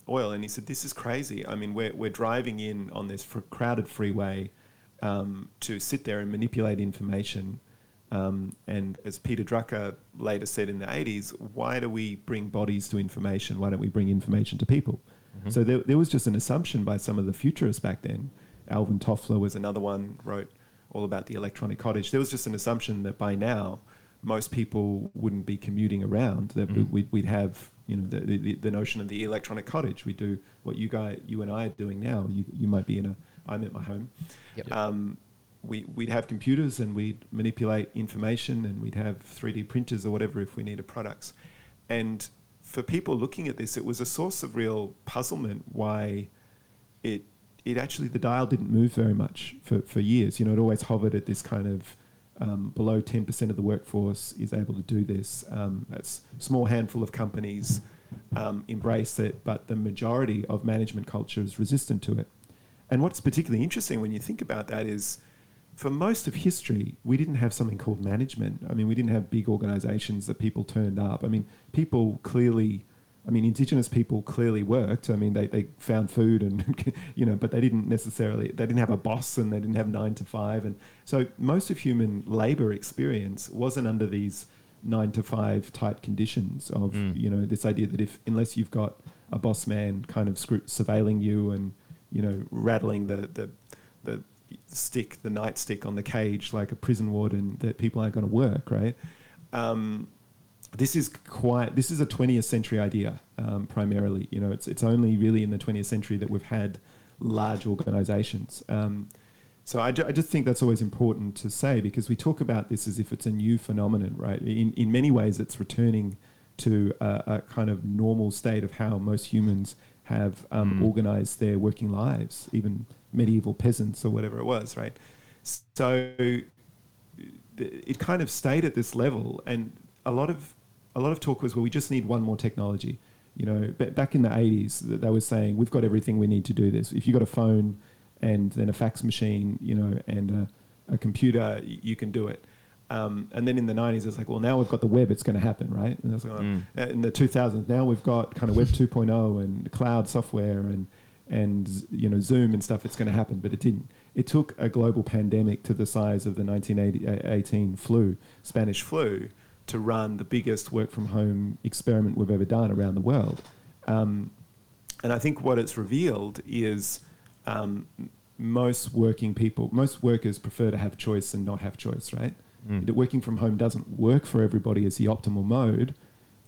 oil? And he said, this is crazy. I mean, we're, we're driving in on this fr- crowded freeway um, to sit there and manipulate information. Um, and as Peter Drucker later said in the 80s, why do we bring bodies to information? Why don't we bring information to people? So there, there was just an assumption by some of the futurists back then. Alvin Toffler was another one, wrote all about the electronic cottage. There was just an assumption that by now, most people wouldn't be commuting around. That Mhm. we'd, we'd have, you know, the, the, the notion of the electronic cottage. We do what you guys, you and I are doing now. You, you might be in a, I'm at my home. Yep. Um, we, we'd have computers and we'd manipulate information and we'd have 3D printers or whatever if we needed products. And for people looking at this, it was a source of real puzzlement why it it actually the dial didn't move very much for, for years. You know, it always hovered at this kind of um, below 10% of the workforce is able to do this. Um, that's a small handful of companies um, embrace it, but the majority of management culture is resistant to it. And what's particularly interesting when you think about that is for most of history, we didn't have something called management. I mean, we didn't have big organizations that people turned up. I mean, people clearly, I mean, indigenous people clearly worked. I mean, they, they found food and, you know, but they didn't necessarily, they didn't have a boss and they didn't have nine to five. And so most of human labor experience wasn't under these nine to five type conditions of, Mm. you know, this idea that if, unless you've got a boss man kind of surveilling you and, you know, rattling the, the, the stick, the nightstick on the cage like a prison warden, that people aren't going to work, right? Um, this is quite. This is a 20th century idea um, primarily. You know, it's it's only really in the 20th century that we've had large organisations. Um, so I, ju- I just think that's always important to say because we talk about this as if it's a new phenomenon, right? In in many ways, it's returning to a, a kind of normal state of how most humans have um, Mm. organised their working lives, even medieval peasants or whatever it was, right? So it kind of stayed at this level, and a lot of a lot of talk was, well, we just need one more technology. You know, ba- back in the '80s, they were saying we've got everything we need to do this. If you have got a phone and then a fax machine, you know, and a, a computer, you can do it. Um, and then in the 90s, it's like, well, now we've got the web, it's going to happen, right? And like, Mm. uh, in the 2000s, now we've got kind of Web 2.0 and cloud software and and you know Zoom and stuff. It's going to happen, but it didn't. It took a global pandemic to the size of the 1918 flu, Spanish flu, to run the biggest work from home experiment we've ever done around the world. Um, and I think what it's revealed is um, most working people, most workers prefer to have choice and not have choice, right? Mm. That working from home doesn't work for everybody as the optimal mode,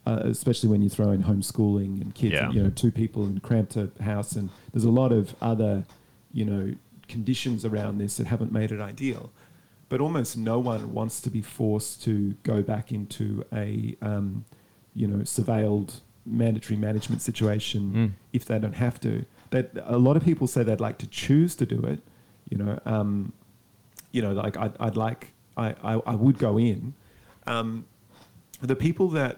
uh, especially when you throw in homeschooling and kids, Yeah. and, you know, two people in cramped a house, and there's a lot of other, you know, conditions around this that haven't made it ideal. But almost no one wants to be forced to go back into a, um, you know, surveilled mandatory management situation Mm. if they don't have to. That a lot of people say they'd like to choose to do it. You know, um, you know, like I'd, I'd like, I, I, I would go in. Um, the people that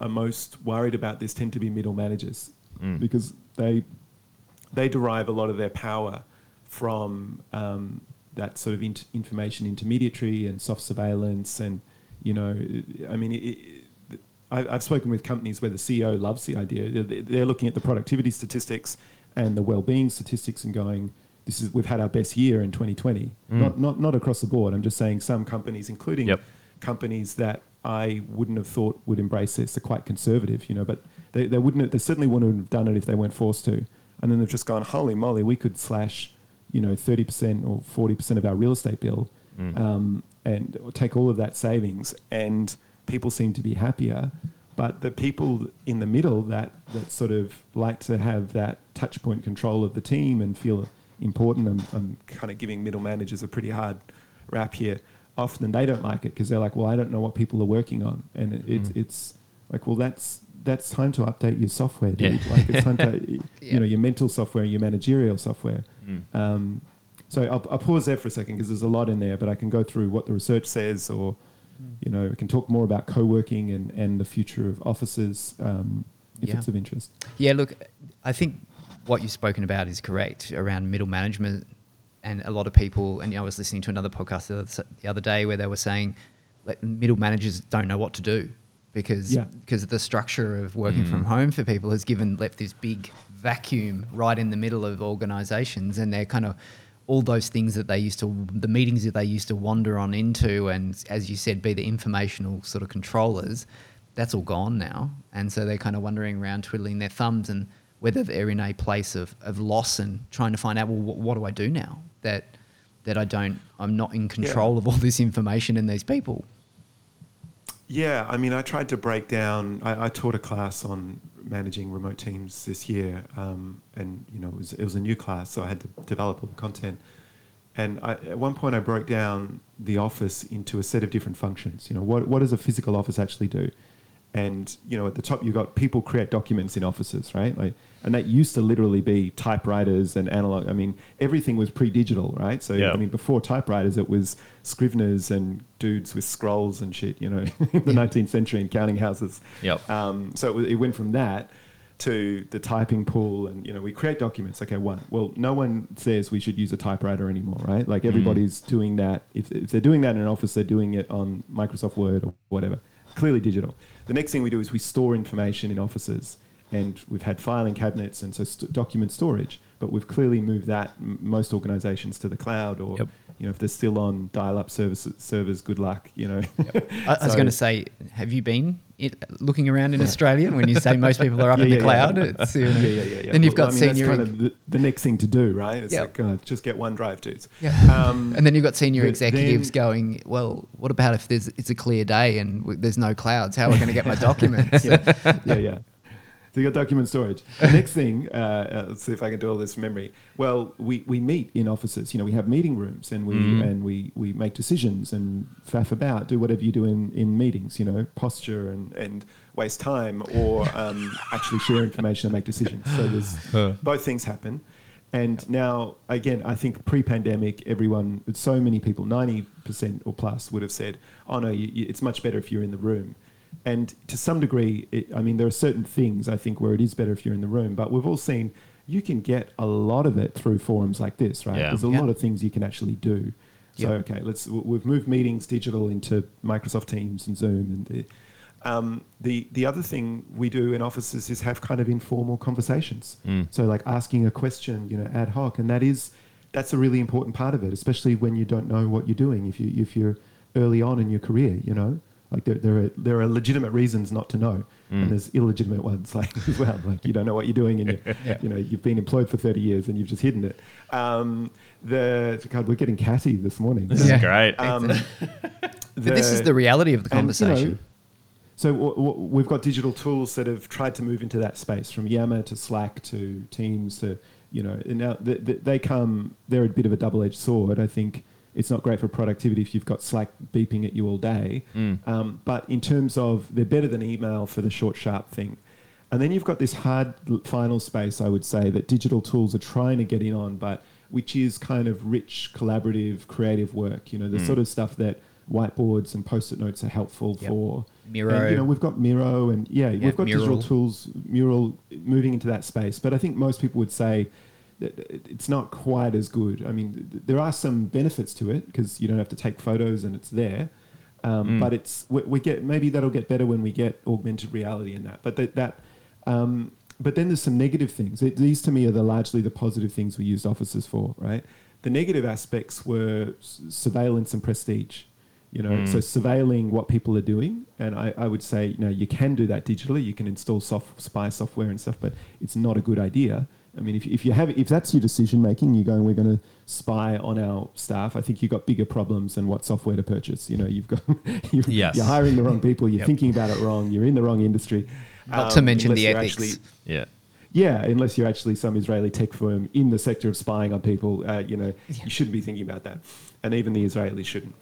are most worried about this tend to be middle managers Mm. because they they derive a lot of their power from um, that sort of int- information intermediary and soft surveillance and you know I mean it, it, I, I've spoken with companies where the CEO loves the idea They're- they're looking at the productivity statistics and the well-being statistics and going this is we've had our best year in 2020 Mm. not not not across the board I'm just saying some companies including Yep. companies that I wouldn't have thought would embrace this. They're quite conservative, you know, but they, they wouldn't. Have, they certainly wouldn't have done it if they weren't forced to. And then they've just gone, holy moly, we could slash, you know, thirty percent or forty percent of our real estate bill, Mm. um, and take all of that savings, and people seem to be happier. But the people in the middle that that sort of like to have that touch point control of the team and feel important. I'm, I'm kind of giving middle managers a pretty hard rap here. Often they don't like it because they're like, well, I don't know what people are working on, and it, it's Mm. it's like, well, that's that's time to update your software, dude. Yeah. Like it's time to you Yeah. know your mental software, your managerial software. Mm. Um, so I'll, I'll pause there for a second because there's a lot in there, but I can go through what the research says or You know, we can talk more about co-working and, and the future of offices um, if Yeah. it's of interest. Yeah, look, I think what you've spoken about is correct around middle management, and a lot of people. And you know, I was listening to another podcast the other, the other day where they were saying like, middle managers don't know what to do because because of the structure of working Mm. from home for people has given left this big vacuum right in the middle of organizations, and they're kind of all those things that they used to the meetings that they used to wander on into and as you said be the informational sort of controllers that's all gone now. And so they're kind of wandering around twiddling their thumbs and whether they're in a place of, of loss and trying to find out well what, what do i do now that that i don't i'm not in control of all this information and these people Yeah, I mean, I tried to break down. I, I taught a class on managing remote teams this year, um, and you know, it was, it was a new class, so I had to develop all the content. And I, at one point, I broke down the office into a set of different functions. You know, what what does a physical office actually do? And you know, at the top, you have got people create documents in offices, right? Like, and that used to literally be typewriters and analog. I mean, everything was pre-digital, right? So Yeah. I mean, before typewriters, it was scriveners and dudes with scrolls and shit. You know, in the 19th century in counting houses. Yep. Um, so it, it went from that to the typing pool, and you know, we create documents. Okay, one. Well, no one says we should use a typewriter anymore, right? Like everybody's doing that. If, if they're doing that in an office, they're doing it on Microsoft Word or whatever. Clearly digital. The next thing we do is we store information in offices, and we've had filing cabinets and so st- document storage. But we've clearly moved that m- most organisations to the cloud, or Yep. you know, if they're still on dial-up service, servers, good luck. You know. I, I was going to say, have you been i looking around in Australia when you say most people are up Yeah, in the yeah, cloud? yeah. It's, you know, yeah, yeah, yeah. Then you've Well, got I mean, senior, That's kind of the, the next thing to do, right? It's Yeah. like uh, just get OneDrive, dudes. Yeah. Um, and then you've got senior executives then- going, well, what about if there's it's a clear day and w- there's no clouds? How am I going to get my documents? yeah, yeah. So you got document storage. The next thing, uh, uh, let's see if I can do all this from memory. Well, we, we meet in offices. You know, we have meeting rooms and we Mm. and we, we make decisions and faff about, do whatever you do in, in meetings. You know, posture and, and waste time or um, actually share information and make decisions. So there's both things happen. And now, again, I think pre-pandemic, everyone, so many people, ninety percent or plus, would have said, "Oh no, you, you, it's much better if you're in the room." And to some degree, it, I mean, there are certain things I think where it is better if you're in the room. But we've all seen you can get a lot of it through forums like this, right? Yeah. There's a Yeah. lot of things you can actually do. So Yeah. okay, let's we've moved meetings digital into Microsoft Teams and Zoom and the. Um, the the other thing we do in offices is have kind of informal conversations. Mm. So like asking a question, you know, ad hoc, and that is that's a really important part of it, especially when you don't know what you're doing. If you if you're early on in your career, you know, like there there are there are legitimate reasons not to know, Mm. and there's illegitimate ones like as well. Like you don't know what you're doing, and you, you know you've been employed for 30 years and you've just hidden it. Um, the God, we're getting catty this morning. This Yeah. is great. Um, But this is the reality of the and, you know, conversation. so w- w- we've got digital tools that have tried to move into that space, from Yammer to Slack to Teams to you know. And now th- th- they come. They're a bit of a double-edged sword. I think it's not great for productivity if you've got Slack beeping at you all day. Mm. Um, but in terms of they're better than email for the short, sharp thing. And then you've got this hard final space, I would say, that digital tools are trying to get in on, but which is kind of rich, collaborative, creative work. You know, the Mm. sort of stuff that whiteboards and post-it notes are helpful Yep. for. Miro. And, you know, we've got Miro and yeah, Yeah, we've got digital tools, Mural moving into that space. But I think most people would say it's not quite as good. I mean, there are some benefits to it because you don't have to take photos and it's there. Um, Mm. But it's we, we get maybe that'll get better when we get augmented reality in that. But that, that um, but then there's some negative things. It, these to me are the largely the positive things we used offices for, right? The negative aspects were s- surveillance and prestige. You know, Mm. so surveilling what people are doing, and I, I would say, you know, you can do that digitally. You can install soft spy software and stuff, but it's not a good idea. I mean, if, if you have, if that's your decision making, you're going, we're going to spy on our staff. I think you've got bigger problems than what software to purchase. You know, you've got, you're, Yes. you're hiring the wrong people. You're Yep. thinking about it wrong. You're in the wrong industry. Not to Um, mention unless the ethics. actually- yeah. yeah, unless you're actually some Israeli tech firm in the sector of spying on people, uh, you know, Yeah. you shouldn't be thinking about that, and even the Israelis shouldn't.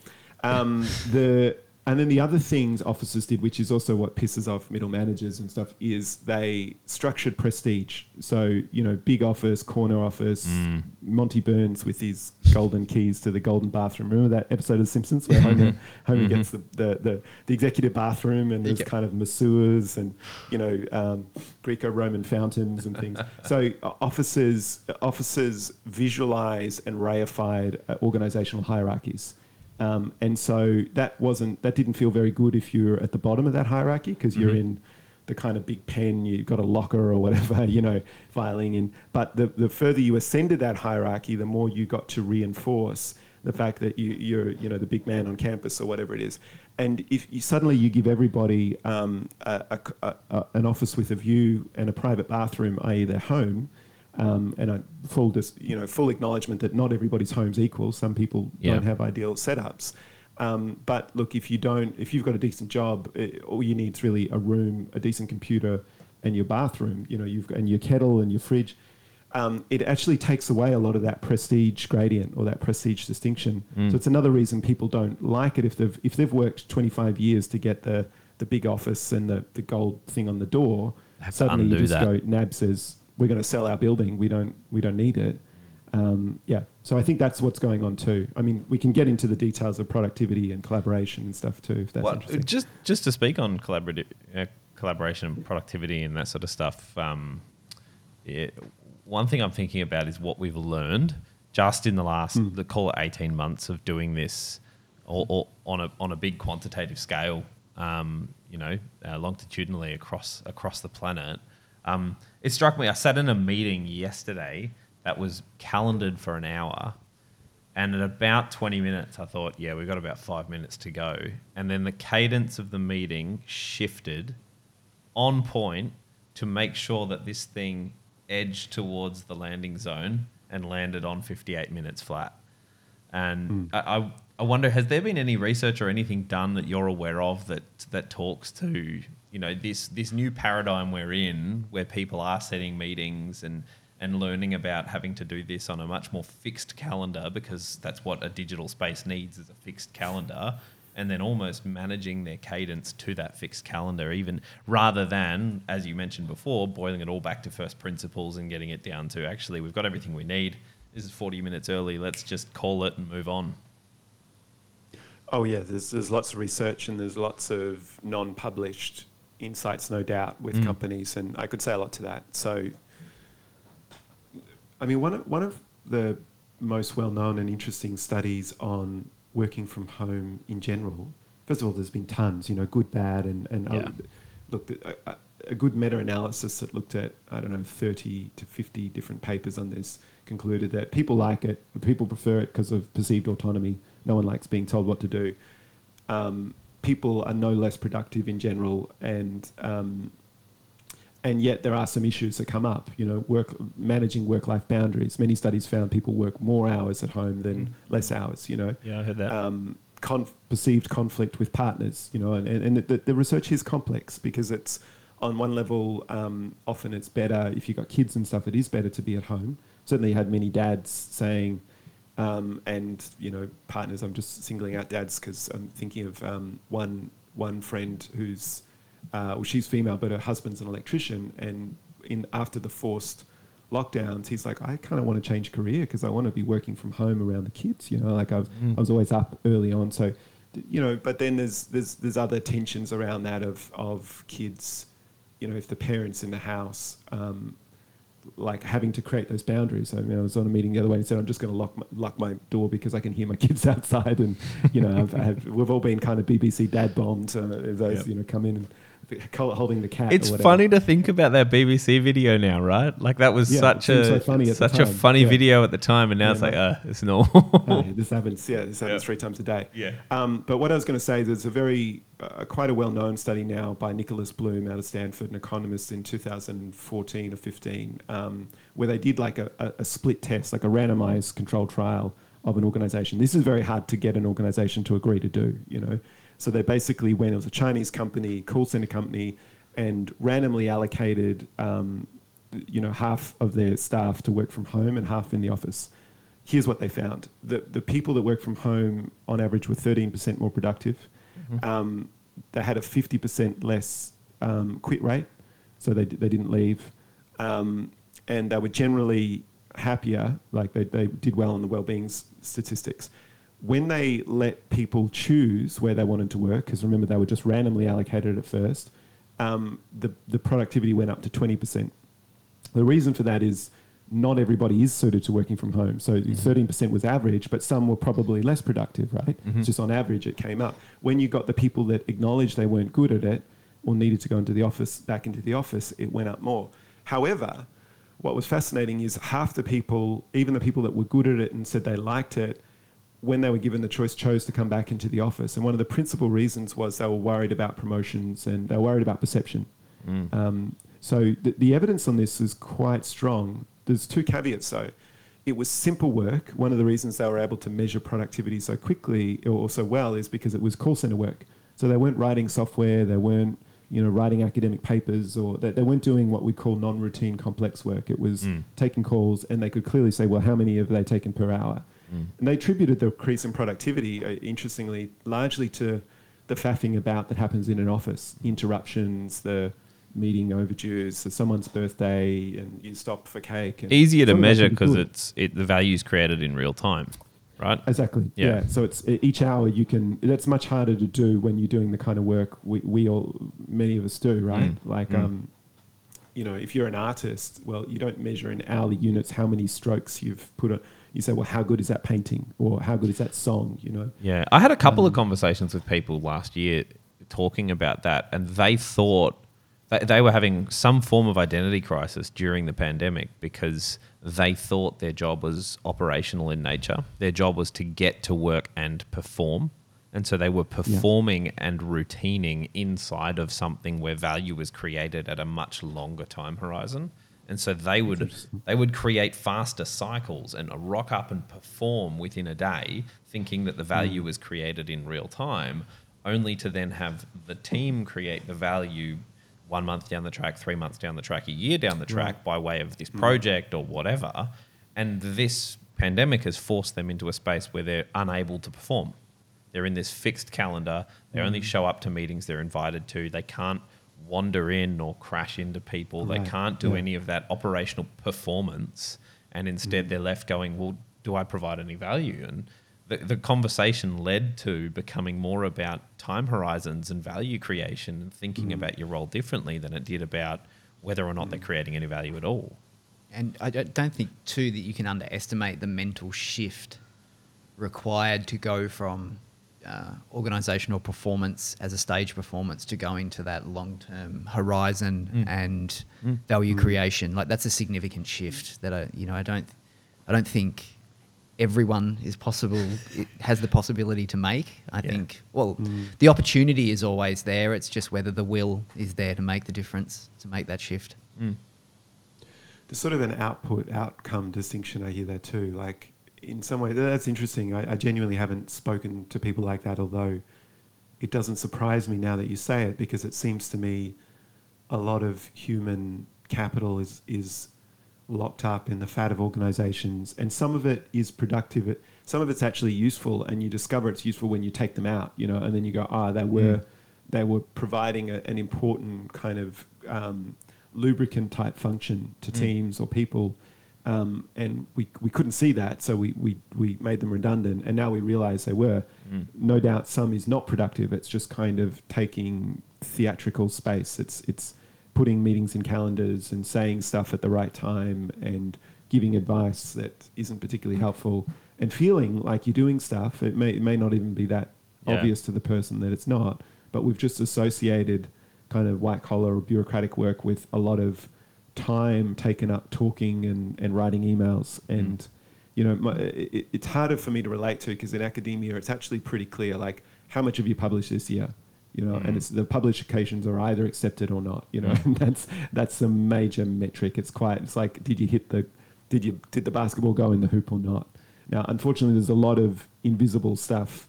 Um, the and then the other things officers did, which is also what pisses off middle managers and stuff, is they structured prestige. So, you know, big office, corner office, Mm. Monty Burns with his golden keys to the golden bathroom. Remember that episode of Simpsons where Homer, Homer gets the, the, the, the executive bathroom and there's Yeah. kind of masseurs and, you know, um, Greco-Roman fountains and things. so uh, officers, officers visualize and reified uh, organizational hierarchies. Um, and so that wasn't that didn't feel very good if you're at the bottom of that hierarchy because you're in the kind of big pen, you've got a locker or whatever, you know, filing in. But the, the further you ascended that hierarchy, the more you got to reinforce the fact that you, you're, you know, the big man on campus or whatever it is. And if you, suddenly you give everybody um, a, a, a, an office with a view and a private bathroom, i.e., their home, um, and a full, dis, you know, full acknowledgement that not everybody's home's equal. Some people Yeah. don't have ideal setups. Um, but look, if you don't, if you've got a decent job, eh, all you need is really a room, a decent computer, and your bathroom. You know, you've got, and your kettle and your fridge. Um, it actually takes away a lot of that prestige gradient or that prestige distinction. So it's another reason people don't like it if they've if they've worked 25 years to get the the big office and the, the gold thing on the door. Suddenly you just that. go. NAB says we're going to sell our building. We don't we don't need it. Um, yeah, so I think that's what's going on too. I mean, we can get into the details of productivity and collaboration and stuff too, if that's What- interesting. just just to speak on collaborative uh, collaboration and productivity and that sort of stuff. Um, yeah, one thing I'm thinking about is what we've learned just in the last, Hmm. the call it 18 months of doing this, all, all on a on a big quantitative scale. Um, you know, uh, longitudinally across across the planet. Um, it struck me. I sat in a meeting yesterday that was calendared for an hour, and at about 20 minutes, I thought, yeah, we've got about five minutes to go. And then the cadence of the meeting shifted on point to make sure that this thing edged towards the landing zone and landed on 58 minutes flat. And I, I, I wonder, has there been any research or anything done that you're aware of that that talks to you know this this new paradigm we're in, where people are setting meetings and and learning about having to do this on a much more fixed calendar because that's what a digital space needs is a fixed calendar and then almost managing their cadence to that fixed calendar even rather than as you mentioned before boiling it all back to first principles and getting it down to actually we've got everything we need. This is 40 minutes early. Let's just call it and move on. Oh yeah, there's there's lots of research and there's lots of non-published insights, no doubt, with Mm. companies, and I could say a lot to that. So, I mean, one of, one of the most well-known and interesting studies on working from home in general. First of all, there's been tons, you know, good, bad, and and Yeah. looked at a, a- good meta-analysis that looked at I don't know 30 to 50 different papers on this concluded that people like it, people prefer it because of perceived autonomy. No one likes being told what to do. Um, people are no less productive in general, and um, and yet there are some issues that come up. You know, work managing work-life boundaries. Many studies found people work more hours at home than less hours. You know, yeah i heard that um, conf- perceived conflict with partners, you know, and, and the, the research is complex because it's on one level, um, often it's better if you've got kids and stuff, it is better to be at home. Certainly had many dads saying, um, and, you know, partners, I'm just singling out dads because I'm thinking of um, one, one friend who's, uh, well, she's female, but her husband's an electrician. And in after the forced lockdowns, he's like, I kind of want to change career because I want to be working from home around the kids. You know, like I was, I was always up early on, so you know. But then there's there's there's other tensions around that of of kids. You know, if the parents in the house. Um, like having to create those boundaries. I mean, I was on a meeting the other way and said, I'm just going to lock my, lock my door because I can hear my kids outside. And, you know, I've, I've, we've all been kind of BBC dad bombed. Uh, those, Yep. you know, come in and holding the cat. It's funny to think about that BBC video now, right? Like that was Yeah, such a so funny such a funny Yeah. video at the time, and now Yeah, it's like, uh, it's normal. Hey, this happens. Yeah, this happens three times a day. Yeah. Um, but what I was going to say, there's a very, uh, quite a well-known study now by Nicholas Bloom out of Stanford, an economist in 2014 or 15, um, where they did like a, a, a split test, like a randomized controlled trial of an organization. This is very hard to get an organization to agree to do, you know. So they basically went, it was a Chinese company, call center company, and randomly allocated, um, you know, half of their staff to work from home and half in the office here's what they found the, the people that work from home on average were 13% more productive Um, they had a 50% less um, quit rate, so they, they didn't leave. Um, and they were generally happier, like they, they did well on the well-being statistics. When they let people choose where they wanted to work, because remember they were just randomly allocated at first, um, the, the productivity went up to 20%. The reason for that is not everybody is suited to working from home. So 13% was average, but some were probably less productive, right? It's just on average it came up. When you got the people that acknowledged they weren't good at it or needed to go into the office, back into the office, it went up more. However, what was fascinating is half the people, even the people that were good at it and said they liked it, when they were given the choice, chose to come back into the office. And one of the principal reasons was they were worried about promotions and they were worried about perception. Um, so the, the evidence on this is quite strong. There's two caveats though. It was simple work. One of the reasons they were able to measure productivity so quickly or so well is because it was call center work. So they weren't writing software, they weren't you know writing academic papers, or they, they weren't doing what we call non-routine complex work. It was taking calls, and they could clearly say, well, how many have they taken per hour? And they attributed the increase in productivity, uh, interestingly, largely to the faffing about that happens in an office, interruptions, the meeting overdues, so someone's birthday, and you stop for cake. And Easier to some of that's measure because it's it the value's created in real time, right? Exactly. Yeah. Yeah. So it's each hour you can. That's much harder to do when you're doing the kind of work we, we all many of us do, right? Mm. Like, Mm. um, you know, if you're an artist, well, you don't measure in hourly units how many strokes you've put on. You say, well, how good is that painting, or how good is that song? You know. Yeah, I had a couple of Um, conversations with people last year talking about that, and they thought they, they were having some form of identity crisis during the pandemic because they thought their job was operational in nature. Their job was to get to work and perform. And so they were performing and routining inside of something where value was created at a much longer time horizon. And so they would they would create faster cycles and rock up and perform within a day, thinking that the value hmm. was created in real time, only to then have the team create the value one month down the track, three months down the track, a year down the track hmm. by way of this hmm. project or whatever. And this pandemic has forced them into a space where they're unable to perform. They're in this fixed calendar. They only show up to meetings they're invited to. They can't wander in or crash into people. They can't do yeah. any of that operational performance. And instead, mm. they're left going, well, do I provide any value? And the, the conversation led to becoming more about time horizons and value creation and thinking mm. about your role differently than it did about whether or not they're mm. creating any value at all. And I don't think too that you can underestimate the mental shift required to go from uh, organizational performance as a stage performance to go into that long term horizon mm. Mm. and value creation. Like that's a significant shift that I you know I don't I don't think everyone is possible has the possibility to make. I Yeah. think well mm. the opportunity is always there. It's just whether the will is there to make the difference to make that shift. There's sort of an output outcome distinction I hear there too. Like in some way, that's interesting. I, I genuinely haven't spoken to people like that, although it doesn't surprise me now that you say it because it seems to me a lot of human capital is is locked up in the fat of organizations and some of it is productive some of it's actually useful and you discover it's useful when you take them out you know and then you go ah they were they were providing a, an important kind of um, lubricant type function to teams or people um, and we, we couldn't see that so we, we, we made them redundant and now we realize they were no doubt some is not productive it's just kind of taking theatrical space it's it's putting meetings in calendars and saying stuff at the right time and giving advice that isn't particularly helpful and feeling like you're doing stuff. It may, it may not even be that Yeah. obvious to the person that it's not, but we've just associated kind of white collar or bureaucratic work with a lot of time taken up talking and, and writing emails. And, mm. you know, my, it, it's harder for me to relate to because in academia, it's actually pretty clear, like, how much have you published this year? You know, and mm. it's the publications are either accepted or not. You know, mm. and that's that's a major metric. It's quite. It's like, did you hit the, did you did the basketball go in the hoop or not? Now, unfortunately, there's a lot of invisible stuff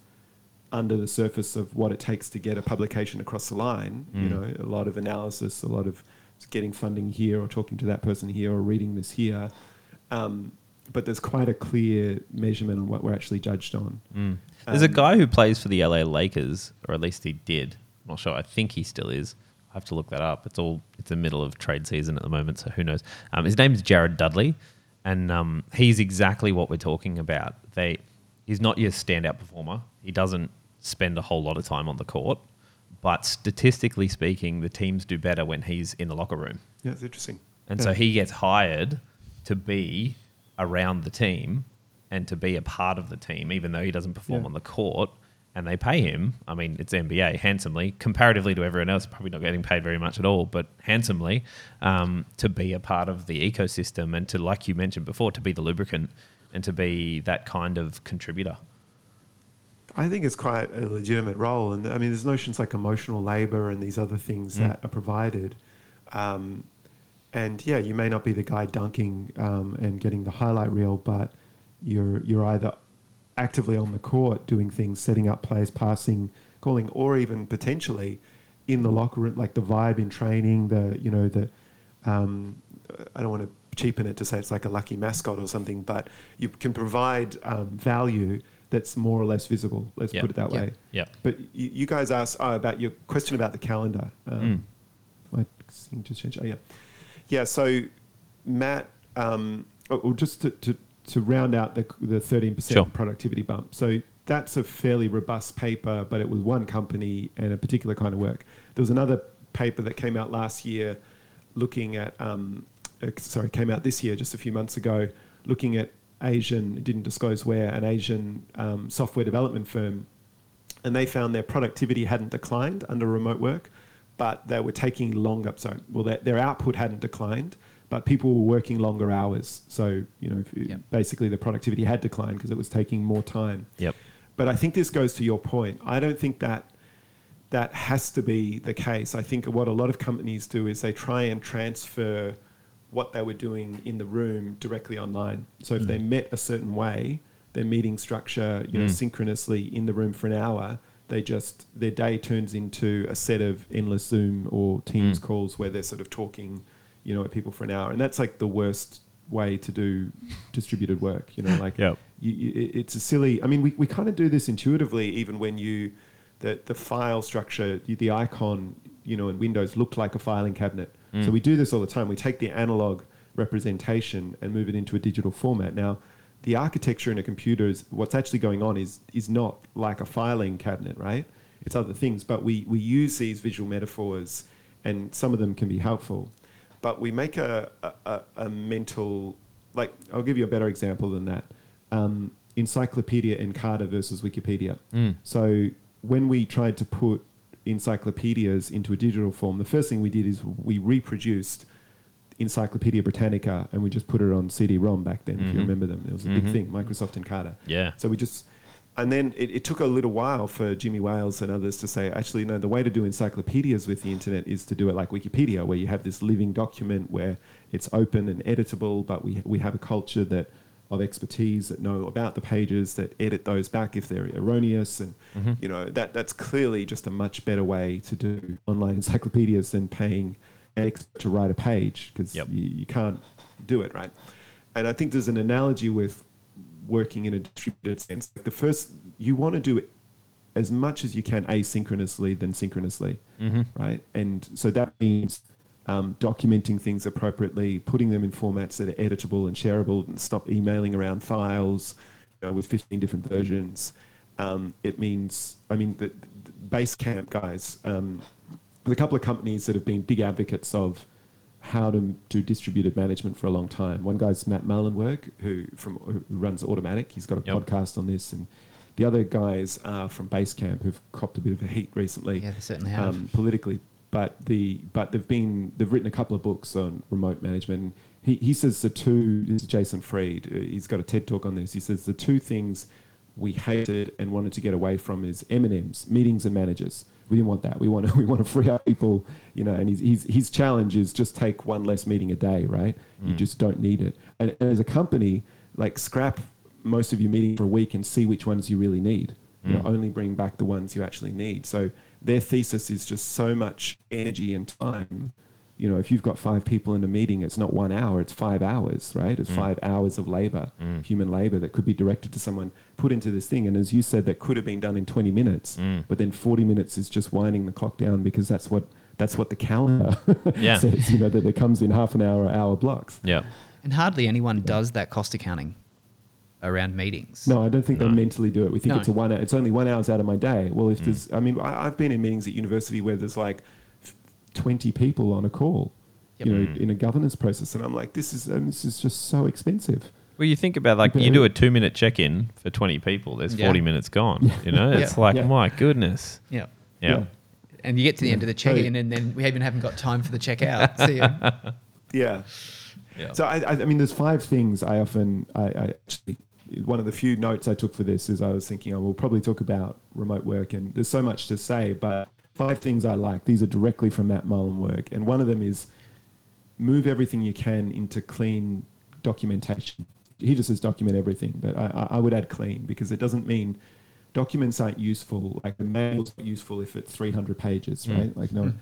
under the surface of what it takes to get a publication across the line. You know, a lot of analysis, a lot of getting funding here or talking to that person here or reading this here. Um, but there's quite a clear measurement on what we're actually judged on. Mm. There's a Um, guy who plays for the LA Lakers, or at least he did. I'm not sure. I think he still is. I have to look that up. It's all it's the middle of trade season at the moment, so who knows? Um, his name is Jared Dudley, and um, he's exactly what we're talking about. They he's not your standout performer. He doesn't spend a whole lot of time on the court, but statistically speaking, the teams do better when he's in the locker room. Yeah, it's interesting. And Yeah. so he gets hired to be around the team and to be a part of the team, even though he doesn't perform Yeah. on the court. And they pay him, I mean, it's NBA handsomely, comparatively to everyone else, probably not getting paid very much at all, but handsomely um, to be a part of the ecosystem and to, like you mentioned before, to be the lubricant and to be that kind of contributor. I think it's quite a legitimate role, and I mean, there's notions like emotional labor and these other things Mm. that are provided. Um, and yeah, you may not be the guy dunking um, and getting the highlight reel, but you're you're either actively on the court doing things, setting up plays, passing, calling, or even potentially in the locker room, like the vibe in training, the you know the um, I don't want to cheapen it to say it's like a lucky mascot or something, but you can provide um, value that's more or less visible. Let's Yeah. put it that Yeah. way. Yeah. But you, you guys asked oh, about your question about the calendar. Um, My thing just changed. Oh yeah, yeah. So Matt, um, or or just to, to, to round out the the thirteen percent Sure. productivity bump. So that's a fairly robust paper, but it was one company and a particular kind of work. There was another paper that came out last year, looking at um, uh, sorry, came out this year just a few months ago, looking at Asian. Didn't disclose where an Asian um, software development firm and they found their productivity hadn't declined under remote work, but they were taking longer. So, well, their, their output hadn't declined, but people were working longer hours. So, you know, Yep. basically the productivity had declined because it was taking more time. Yep. But I think this goes to your point. I don't think that that has to be the case. I think what a lot of companies do is they try and transfer what they were doing in the room directly online. So if they met a certain way, their meeting structure, you know, Mm. synchronously in the room for an hour, they just their day turns into a set of endless Zoom or Teams Mm. calls where they're sort of talking, you know, at people for an hour, and that's like the worst way to do distributed work. You know, like Yep. you, you, it's a silly. I mean, we, we kind of do this intuitively, even when you the the file structure, the- the icon, you know, in Windows looked like a filing cabinet. So we do this all the time. We take the analog representation and move it into a digital format. Now, the architecture in a computer is what's actually going on is is not like a filing cabinet, right? It's other things, but we we use these visual metaphors, and some of them can be helpful. But we make a a, a, a mental like I'll give you a better example than that. Um, Encyclopedia Encarta versus Wikipedia. Mm. So when we tried to put encyclopedias into a digital form, the first thing we did is we reproduced Encyclopedia Britannica and we just put it on CD-ROM back then. If Mhm. you remember them, it was a Mhm. big thing. Microsoft Encarta. Yeah. So we just, and then it, it took a little while for Jimmy Wales and others to say, actually, no, the way to do encyclopedias with the internet is to do it like Wikipedia, where you have this living document where it's open and editable, but we, we have a culture that of expertise that know about the pages that edit those back if they're erroneous and Mhm. you know that that's clearly just a much better way to do online encyclopedias than paying an expert to write a page because Yep. you, you can't do it right and i think there's an analogy with working in a distributed sense the first you want to do it as much as you can asynchronously than synchronously Mm-hmm. right and so that means um, documenting things appropriately putting them in formats that are editable and shareable and stop emailing around files you know, with 15 different versions um, it means i mean the, the basecamp guys um, there's a couple of companies that have been big advocates of how to do distributed management for a long time. One guy's Matt Mullenweg, who from who runs Automattic. He's got a Yep. podcast on this, and the other guys are from Basecamp, who've copped a bit of a heat recently Yeah, they certainly have. um, politically. But the but they've been they've written a couple of books on remote management. He he says the two. This is Jason Fried. uh, He's got a TED talk on this. He says the two things we hated and wanted to get away from is M and M's, meetings and managers. We didn't want that. We want to we want to free up people, you know. And his his his challenge is just take one less meeting a day, right? You Mm. just don't need it. And, and as a company, like scrap most of your meetings for a week and see which ones you really need. You know, Mm. only bring back the ones you actually need. So their thesis is just so much energy and time you know, if you've got five people in a meeting, it's not one hour, it's five hours, right? It's mm. five hours of labor, mm. human labor that could be directed to someone, put into this thing. And as you said, that could have been done in 20 minutes, mm. but then 40 minutes is just winding the clock down because that's what that's what the calendar Yeah. says, you know, that it comes in half an hour, hour blocks. Yeah. And hardly anyone does that cost accounting around meetings. No, I don't think No. they mentally do it. We think No. it's a one. It's only one hours out of my day. Well, Mm. if there's, I mean, I, I've been in meetings at university where there's like twenty people on a call, Yep. you know, Mm. in a governance process, and I'm like, this is and this is just so expensive. Well, you think about like you do a two minute check in for 20 people, there's Yeah. 40 minutes gone. You know, Yeah. it's like, Yeah. my goodness. Yeah. Yeah. And you get to the end of the check in, and then we even haven't got time for the checkout. See ya. Yeah. Yeah. So I, I, I mean, there's five things I often, I, I actually, one of the few notes I took for this is I was thinking, oh, we'll probably talk about remote work, and there's so much to say, but five things I like. These are directly from Matt Mullenweg, and one of them is move everything you can into clean documentation. He just says document everything, but I, I I would add clean because it doesn't mean documents aren't useful. Like the mail's not useful if it's 300 pages, Mm. right? Like no.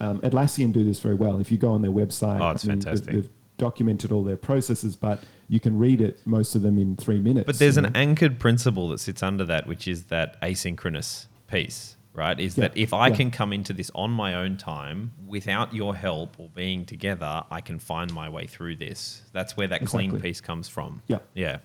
Um, Atlassian do this very well. If you go on their website, Oh, it's I mean, they've- fantastic. they've documented all their processes, but you can read it most of them in three minutes. But there's an know? anchored principle that sits under that, which is that asynchronous piece, right? Is Yeah, that if I yeah. can come into this on my own time without your help or being together, I can find my way through this. That's where that clean piece comes from. Yeah. Yeah.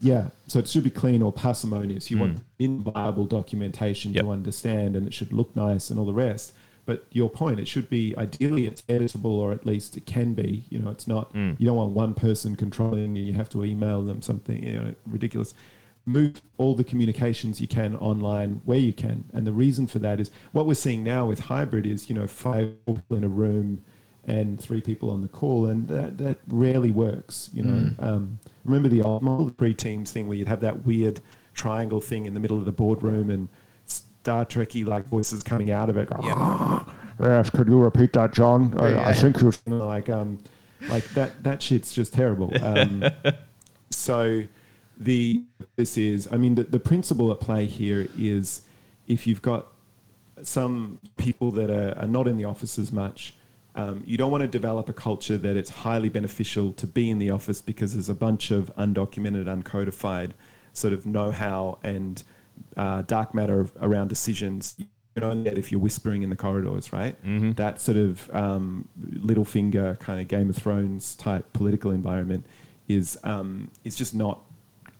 Yeah, so it should be clean or parsimonious. You Mm. want inviolable documentation Yep. to understand, and it should look nice and all the rest. But your point, it should be ideally it's editable, or at least it can be. You know, it's not. Mm. You don't want one person controlling. You You have to email them something. You know, ridiculous. Move all the communications you can online where you can, and the reason for that is what we're seeing now with hybrid is you know five people in a room and three people on the call, and that, that rarely works. You know, um, remember the old model, the pre-teams thing, where you'd have that weird triangle thing in the middle of the boardroom, and Star Trekky like voices coming out of it. Yes, could you repeat that, John? I, Yeah. I think you're like um, like that. That shit's just terrible. Um, so the this is i mean the, the principle at play here is if you've got some people that are, are not in the office as much um, you don't want to develop a culture that it's highly beneficial to be in the office because there's a bunch of undocumented uncodified sort of know-how and uh, dark matter around decisions you can only get if you're whispering in the corridors right Mm-hmm. that sort of um, Littlefinger kind of Game of Thrones type political environment is um, is just not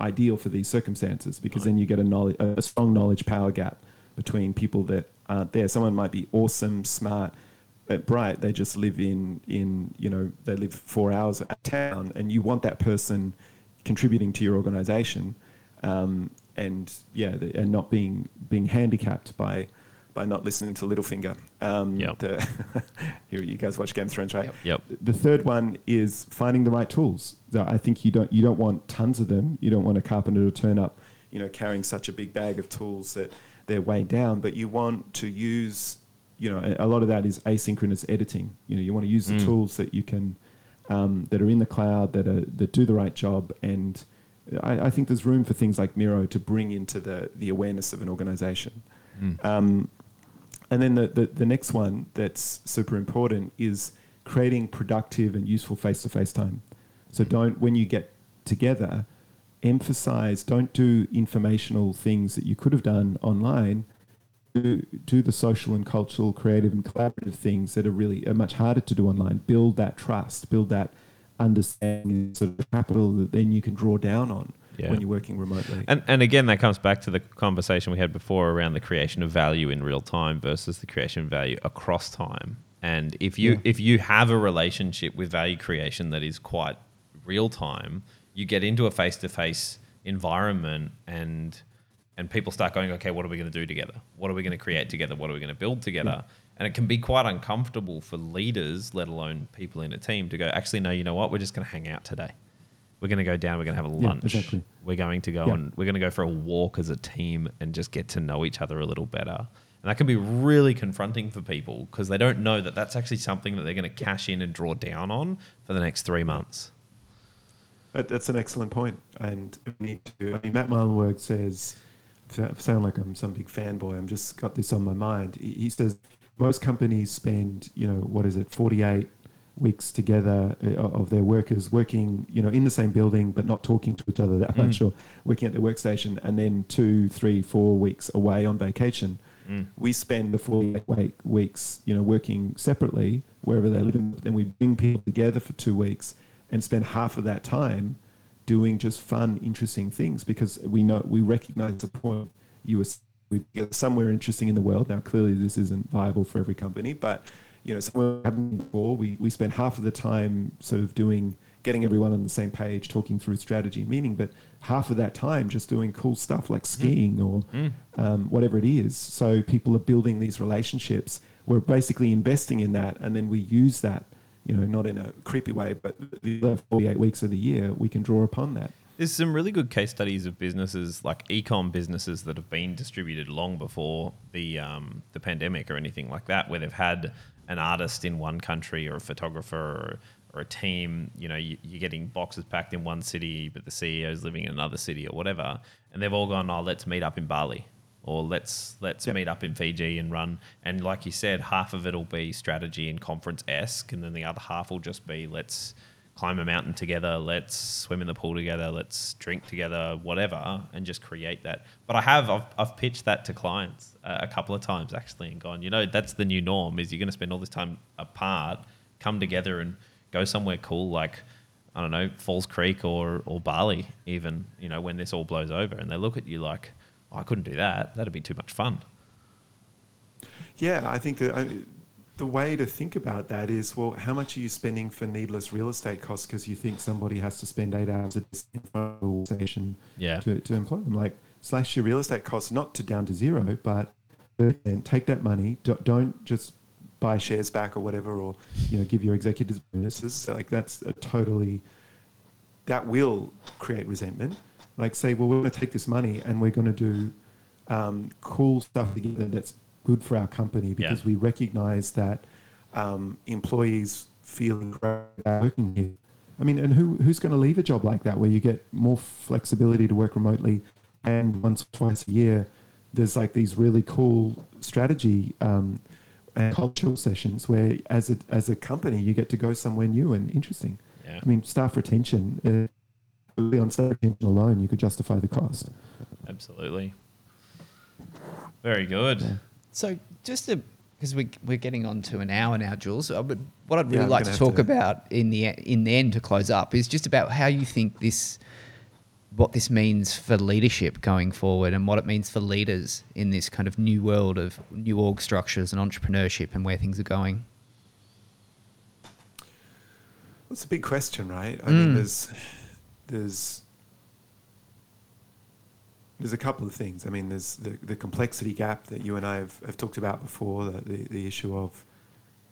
ideal for these circumstances because then you get a knowledge a strong knowledge power gap between people that aren't there. Someone might be awesome, smart, but bright. They just live in in you know they live four hours out of town, and you want that person contributing to your organization, um, and yeah, the- and not being being handicapped by by not listening to Littlefinger. Um, Yep. the- here you guys watch Game of Thrones, right? Yep. Yep. The third one is finding the right tools. So I think you don't you don't want tons of them. You don't want a carpenter to turn up, you know, carrying such a big bag of tools that they're weighed down. But you want to use, you know, a, a lot of that is asynchronous editing. You know, you want to use the Mm. tools that you can um, that are in the cloud that are that do the right job. And I, I think there's room for things like Miro to bring into the the awareness of an organization. Mm. Um, and then the, the, the next one that's super important is creating productive and useful face to face time. So don't, when you get together, emphasize, don't do informational things that you could have done online. Do, do the social and cultural, creative and collaborative things that are really are much harder to do online. Build that trust, build that understanding, sort of capital that then you can draw down on Yeah. when you're working remotely. And, and again, that comes back to the conversation we had before around the creation of value in real time versus the creation of value across time. And if you Yeah. if you have a relationship with value creation that is quite real time, you get into a face to face environment and and people start going, okay, what are we going to do together? What are we going to create together? What are we going to build together? And it can be quite uncomfortable for leaders, let alone people in a team, to go, actually, no, you know what? We're just going to hang out today. We're going to go down. We're going to have a Yeah, lunch. exactly. We're going to go Yeah. and we're going to go for a walk as a team and just get to know each other a little better. And that can be really confronting for people because they don't know that that's actually something that they're going to cash in and draw down on for the next three months. That's an excellent point. point, and we need to. I mean, Matt Mullenweg says, sound like I'm some big fanboy. I'm just got this on my mind. He, he says most companies spend, you know, what is it, 48 weeks together uh, of their workers working, you know, in the same building but not talking to each other that Mm. much or working at their workstation, and then two, three, four weeks away on vacation. Mm. We spend the 48 weeks, you know, working separately wherever they live, and we bring people together for two weeks and spend half of that time doing just fun, interesting things because we know we recognize the point you were we get somewhere interesting in the world. Now, clearly, this isn't viable for every company, but you know, somewhere we haven't before, we we spend half of the time sort of doing getting everyone on the same page, talking through strategy and meaning, but half of that time just doing cool stuff like skiing or um, whatever it is. So people are building these relationships. We're basically investing in that, and then we use that. You know, not in a creepy way, but the other 48 weeks of the year, we can draw upon that. There's some really good case studies of businesses like ecom businesses that have been distributed long before the um, the pandemic or anything like that, where they've had an artist in one country or a photographer or, or a team. You know, you, you're getting boxes packed in one city, but the CEO is living in another city or whatever, and they've all gone, "Oh, let's meet up in Bali." Or let's let's Yep. meet up in Fiji and run. And like you said, half of it'll be strategy and conference esque, and then the other half will just be let's climb a mountain together, let's swim in the pool together, let's drink together, whatever, and just create that. But I have, I've, I've pitched that to clients uh, a couple of times actually and gone, you know, that's the new norm is you're going to spend all this time apart, come together and go somewhere cool like, I don't know, Falls Creek or, or Bali even, you know, when this all blows over. And they look at you like, oh, I couldn't do that. That'd be too much fun. Yeah, I think that I, the way to think about that is, well, how much are you spending for needless real estate costs because you think somebody has to spend eight hours a this in front of an organization Yeah. to, to employ them? Like, slash your real estate costs not to down to zero, but then take that money. Don't, don't just buy shares back or whatever, or you know, give your executives bonuses. Like that's a totally that will create resentment. Like say, well, we're going to take this money and we're going to do um, cool stuff together that's good for our company because Yeah. we recognize that um, employees feel great about working here. I mean, and who who's going to leave a job like that where you get more flexibility to work remotely and once or twice a year there's like these really cool strategy um, and cultural sessions where as a as a company you get to go somewhere new and interesting. Yeah. I mean, staff retention, uh, on staff retention alone, you could justify the cost. Absolutely. Very good. Yeah. So just to because we we're getting on to an hour now, Jules. I would, what I'd really I'm like gonna talk to- about in the in the end to close up is just about how you think this what this means for leadership going forward and what it means for leaders in this kind of new world of new org structures and entrepreneurship and where things are going. That's a big question, right? I mean, Mm. there's there's there's a couple of things. I mean, there's the, the complexity gap that you and I have, have talked about before, the, the, the issue of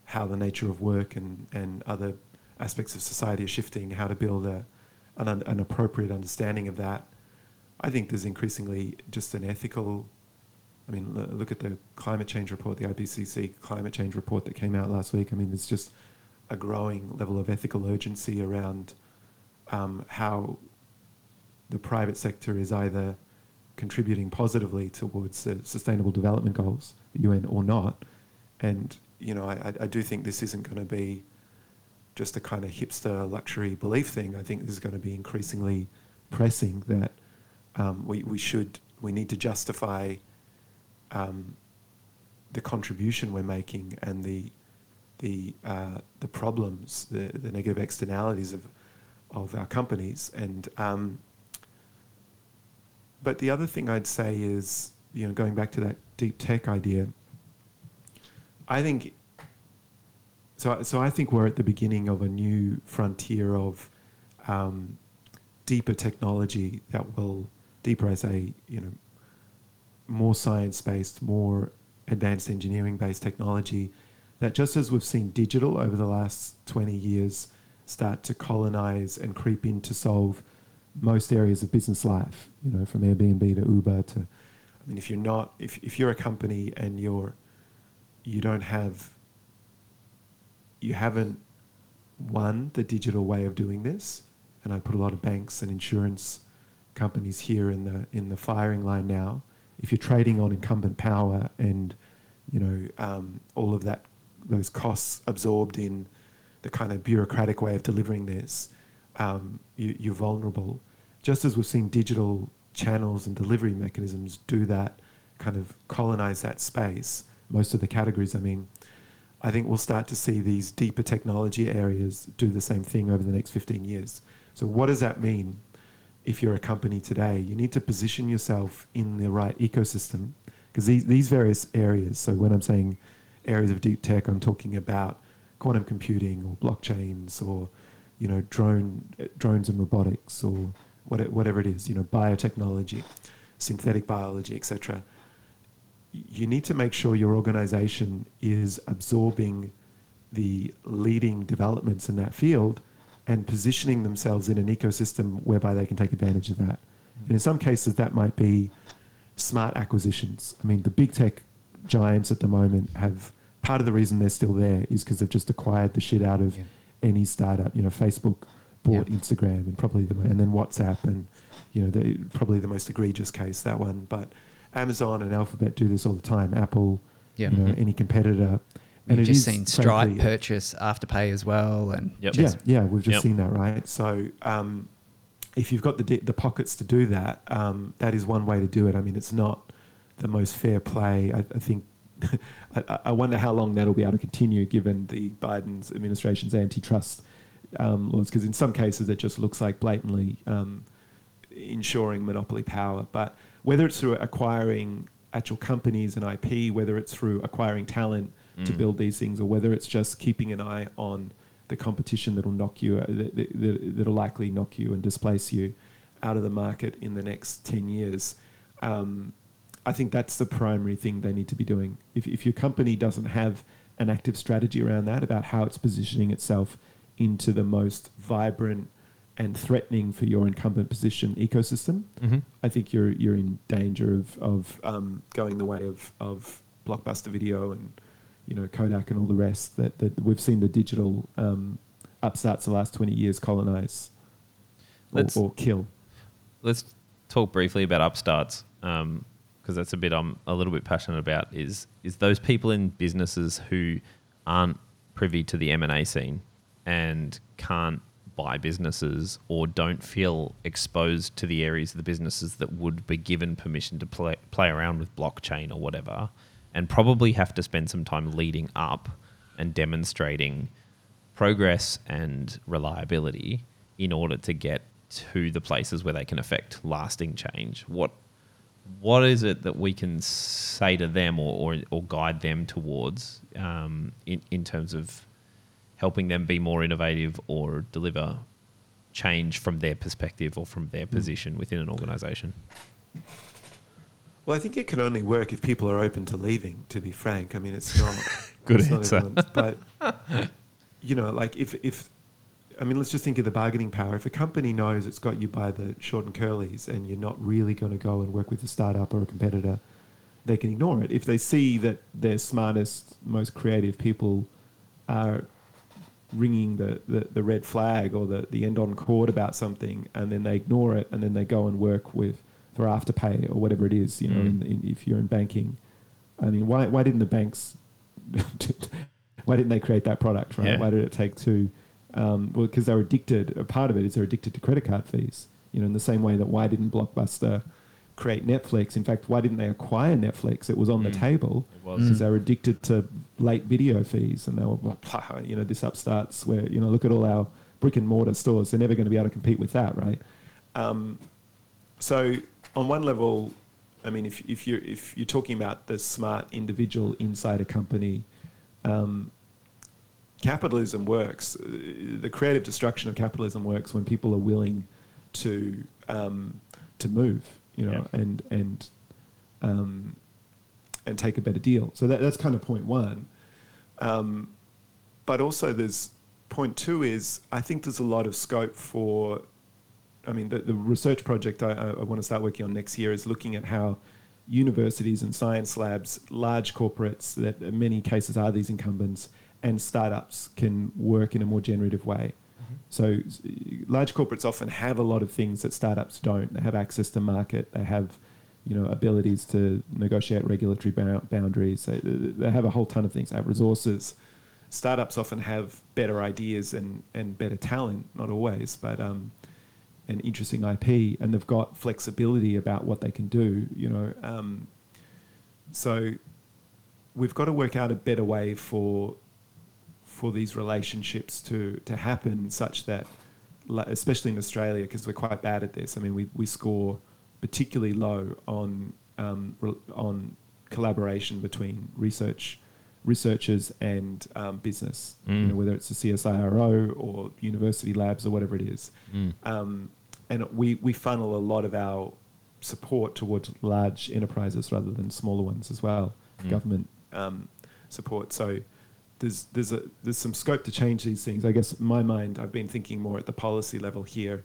how the nature of work and, and other aspects of society are shifting, how to build a, an, an appropriate understanding of that. I think there's increasingly just an ethical. I mean, look at the climate change report, the IPCC climate change report that came out last week. I mean, there's just a growing level of ethical urgency around um, how the private sector is either contributing positively towards the sustainable development goals, the UN, or not. And you know, I, I- do think this isn't going to be just a kind of hipster luxury belief thing. I think this is going to be increasingly pressing that um, we, we should we need to justify um, the contribution we're making and the the uh, the problems, the, the negative externalities of of our companies. And um, but the other thing I'd say is, you know, going back to that deep tech idea, I think. So, so I think we're at the beginning of a new frontier of um, deeper technology that will deeper as a you know more science based, more advanced engineering based technology that just as we've seen digital over the last 20 years start to colonize and creep in to solve most areas of business life, you know, from Airbnb to Uber to, I mean, if you're not, if, if you're a company and you're, you don't have, you haven't won the digital way of doing this, and I put a lot of banks and insurance companies here in the in the firing line now. If you're trading on incumbent power and you know um, all of that, those costs absorbed in the kind of bureaucratic way of delivering this, um, you, you're vulnerable. Just as we've seen digital channels and delivery mechanisms do that, kind of colonize that space, most of the categories, I mean, I think we'll start to see these deeper technology areas do the same thing over the next 15 years. So, what does that mean if you're a company today? You need to position yourself in the right ecosystem because these, these various areas, so when I'm saying areas of deep tech, I'm talking about quantum computing or blockchains or you know drone drones and robotics or whatever it is, you know biotechnology, synthetic biology, etc you need to make sure your organization is absorbing the leading developments in that field and positioning themselves in an ecosystem whereby they can take advantage of that. Mm-hmm. And in some cases, that might be smart acquisitions. I mean, the big tech giants at the moment have part of the reason they're still there is because they've just acquired the shit out of yeah. Any startup. You know, Facebook bought yeah. Instagram and probably the, and then WhatsApp and you know, the, probably the most egregious case that one, but Amazon and Alphabet do this all the time. Apple, yeah. you know, mm-hmm. any competitor. And we've just seen Stripe frankly, purchase Afterpay as well, and yep. yeah, yeah, we've just yep. seen that, right? So, um, if you've got the the pockets to do that, um, that is one way to do it. I mean, it's not the most fair play. I, I think. I, I, wonder how long that'll be able to continue, given the Biden's administration's antitrust um, laws. Because in some cases, it just looks like blatantly um, ensuring monopoly power, but whether it's through acquiring actual companies and IP, whether it's through acquiring talent mm. to build these things, or whether it's just keeping an eye on the competition that'll knock you, uh, that, that, that'll likely knock you and displace you out of the market in the next 10 years. Um, I think that's the primary thing they need to be doing. If, if your company doesn't have an active strategy around that, about how it's positioning itself into the most vibrant and threatening for your incumbent position ecosystem, mm-hmm. I think you're you're in danger of of um, going the way of of blockbuster video and you know Kodak and all the rest that that we've seen the digital um, upstarts the last twenty years colonize or, or, kill. Let's talk briefly about upstarts because that's a bit I'm a little bit passionate about. Is is those people in businesses who aren't privy to the M and A scene and can't buy businesses or don't feel exposed to the areas of the businesses that would be given permission to play, play around with blockchain or whatever, and probably have to spend some time leading up and demonstrating progress and reliability in order to get to the places where they can affect lasting change. What what is it that we can say to them or, or, or guide them towards um, in, in terms of helping them be more innovative or deliver change from their perspective or from their hmm. position within an organization? Well, I think it can only work if people are open to leaving. To be frank, I mean, it's not good it's answer. Not but you know, like if if I mean, let's just think of the bargaining power. If a company knows it's got you by the short and curlies, and you're not really going to go and work with a startup or a competitor, they can ignore it. If they see that their smartest, most creative people are ringing the, the, the red flag or the, the andon cord about something and then they ignore it and then they go and work with for afterpay or whatever it is you know mm. in, in, if you're in banking i mean why, why didn't the banks why didn't they create that product right yeah. why did it take two um, well because they're addicted a part of it is they're addicted to credit card fees you know in the same way that why didn't blockbuster create Netflix. In fact, why didn't they acquire Netflix? It was on mm. the table because mm. they were addicted to late video fees, and they were, like, you know, this upstarts where you know, look at all our brick and mortar stores. They're never going to be able to compete with that, right? Um, so on one level, I mean, if if you're if you're talking about the smart individual inside a company. Um, capitalism works. The creative destruction of capitalism works when people are willing to um, to move you know, yeah. and and um, and take a better deal. So that, that's kind of point one. Um, but also, there's point two is I think there's a lot of scope for. I mean, the, the research project I, I want to start working on next year is looking at how universities and science labs, large corporates that in many cases are these incumbents, and startups can work in a more generative way. So large corporates often have a lot of things that startups don't. They have access to market. They have, you know, abilities to negotiate regulatory boundaries. They, they have a whole ton of things. They have resources. startups often have better ideas and, and better talent, not always, but um, an interesting IP, and they've got flexibility about what they can do. You know, um, so we've got to work out a better way for for these relationships to to happen, such that, especially in Australia, because we're quite bad at this. I mean, we we score particularly low on um, on collaboration between research researchers and um, business, you know, whether it's a CSIRO or university labs or whatever it is. Um, and we, we funnel a lot of our support towards large enterprises rather than smaller ones as well, government um, support. So there's, there's, a, there's some scope to change these things. I guess in my mind, I've been thinking more at the policy level here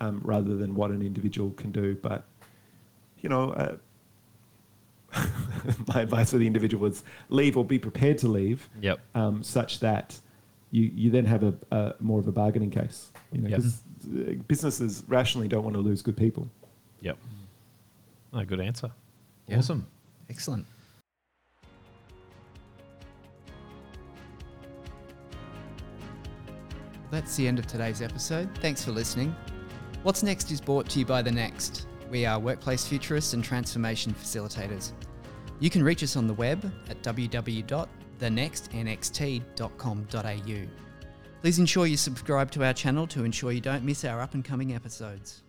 um, rather than what an individual can do. But, you know, uh, my advice for the individual is leave or be prepared to leave Yep. um, such that you, you then have a, a more of a bargaining case. You know, Yep. 'cause, uh, businesses rationally don't want to lose good people. Yep. Oh, good answer. Yeah. Awesome. Excellent. That's the end of today's episode. Thanks for listening. What's Next is brought to you by The Next. We are workplace futurists and transformation facilitators. You can reach us on the web at www.thenextnxt.com.au. Please ensure you subscribe to our channel to ensure you don't miss our up and coming episodes.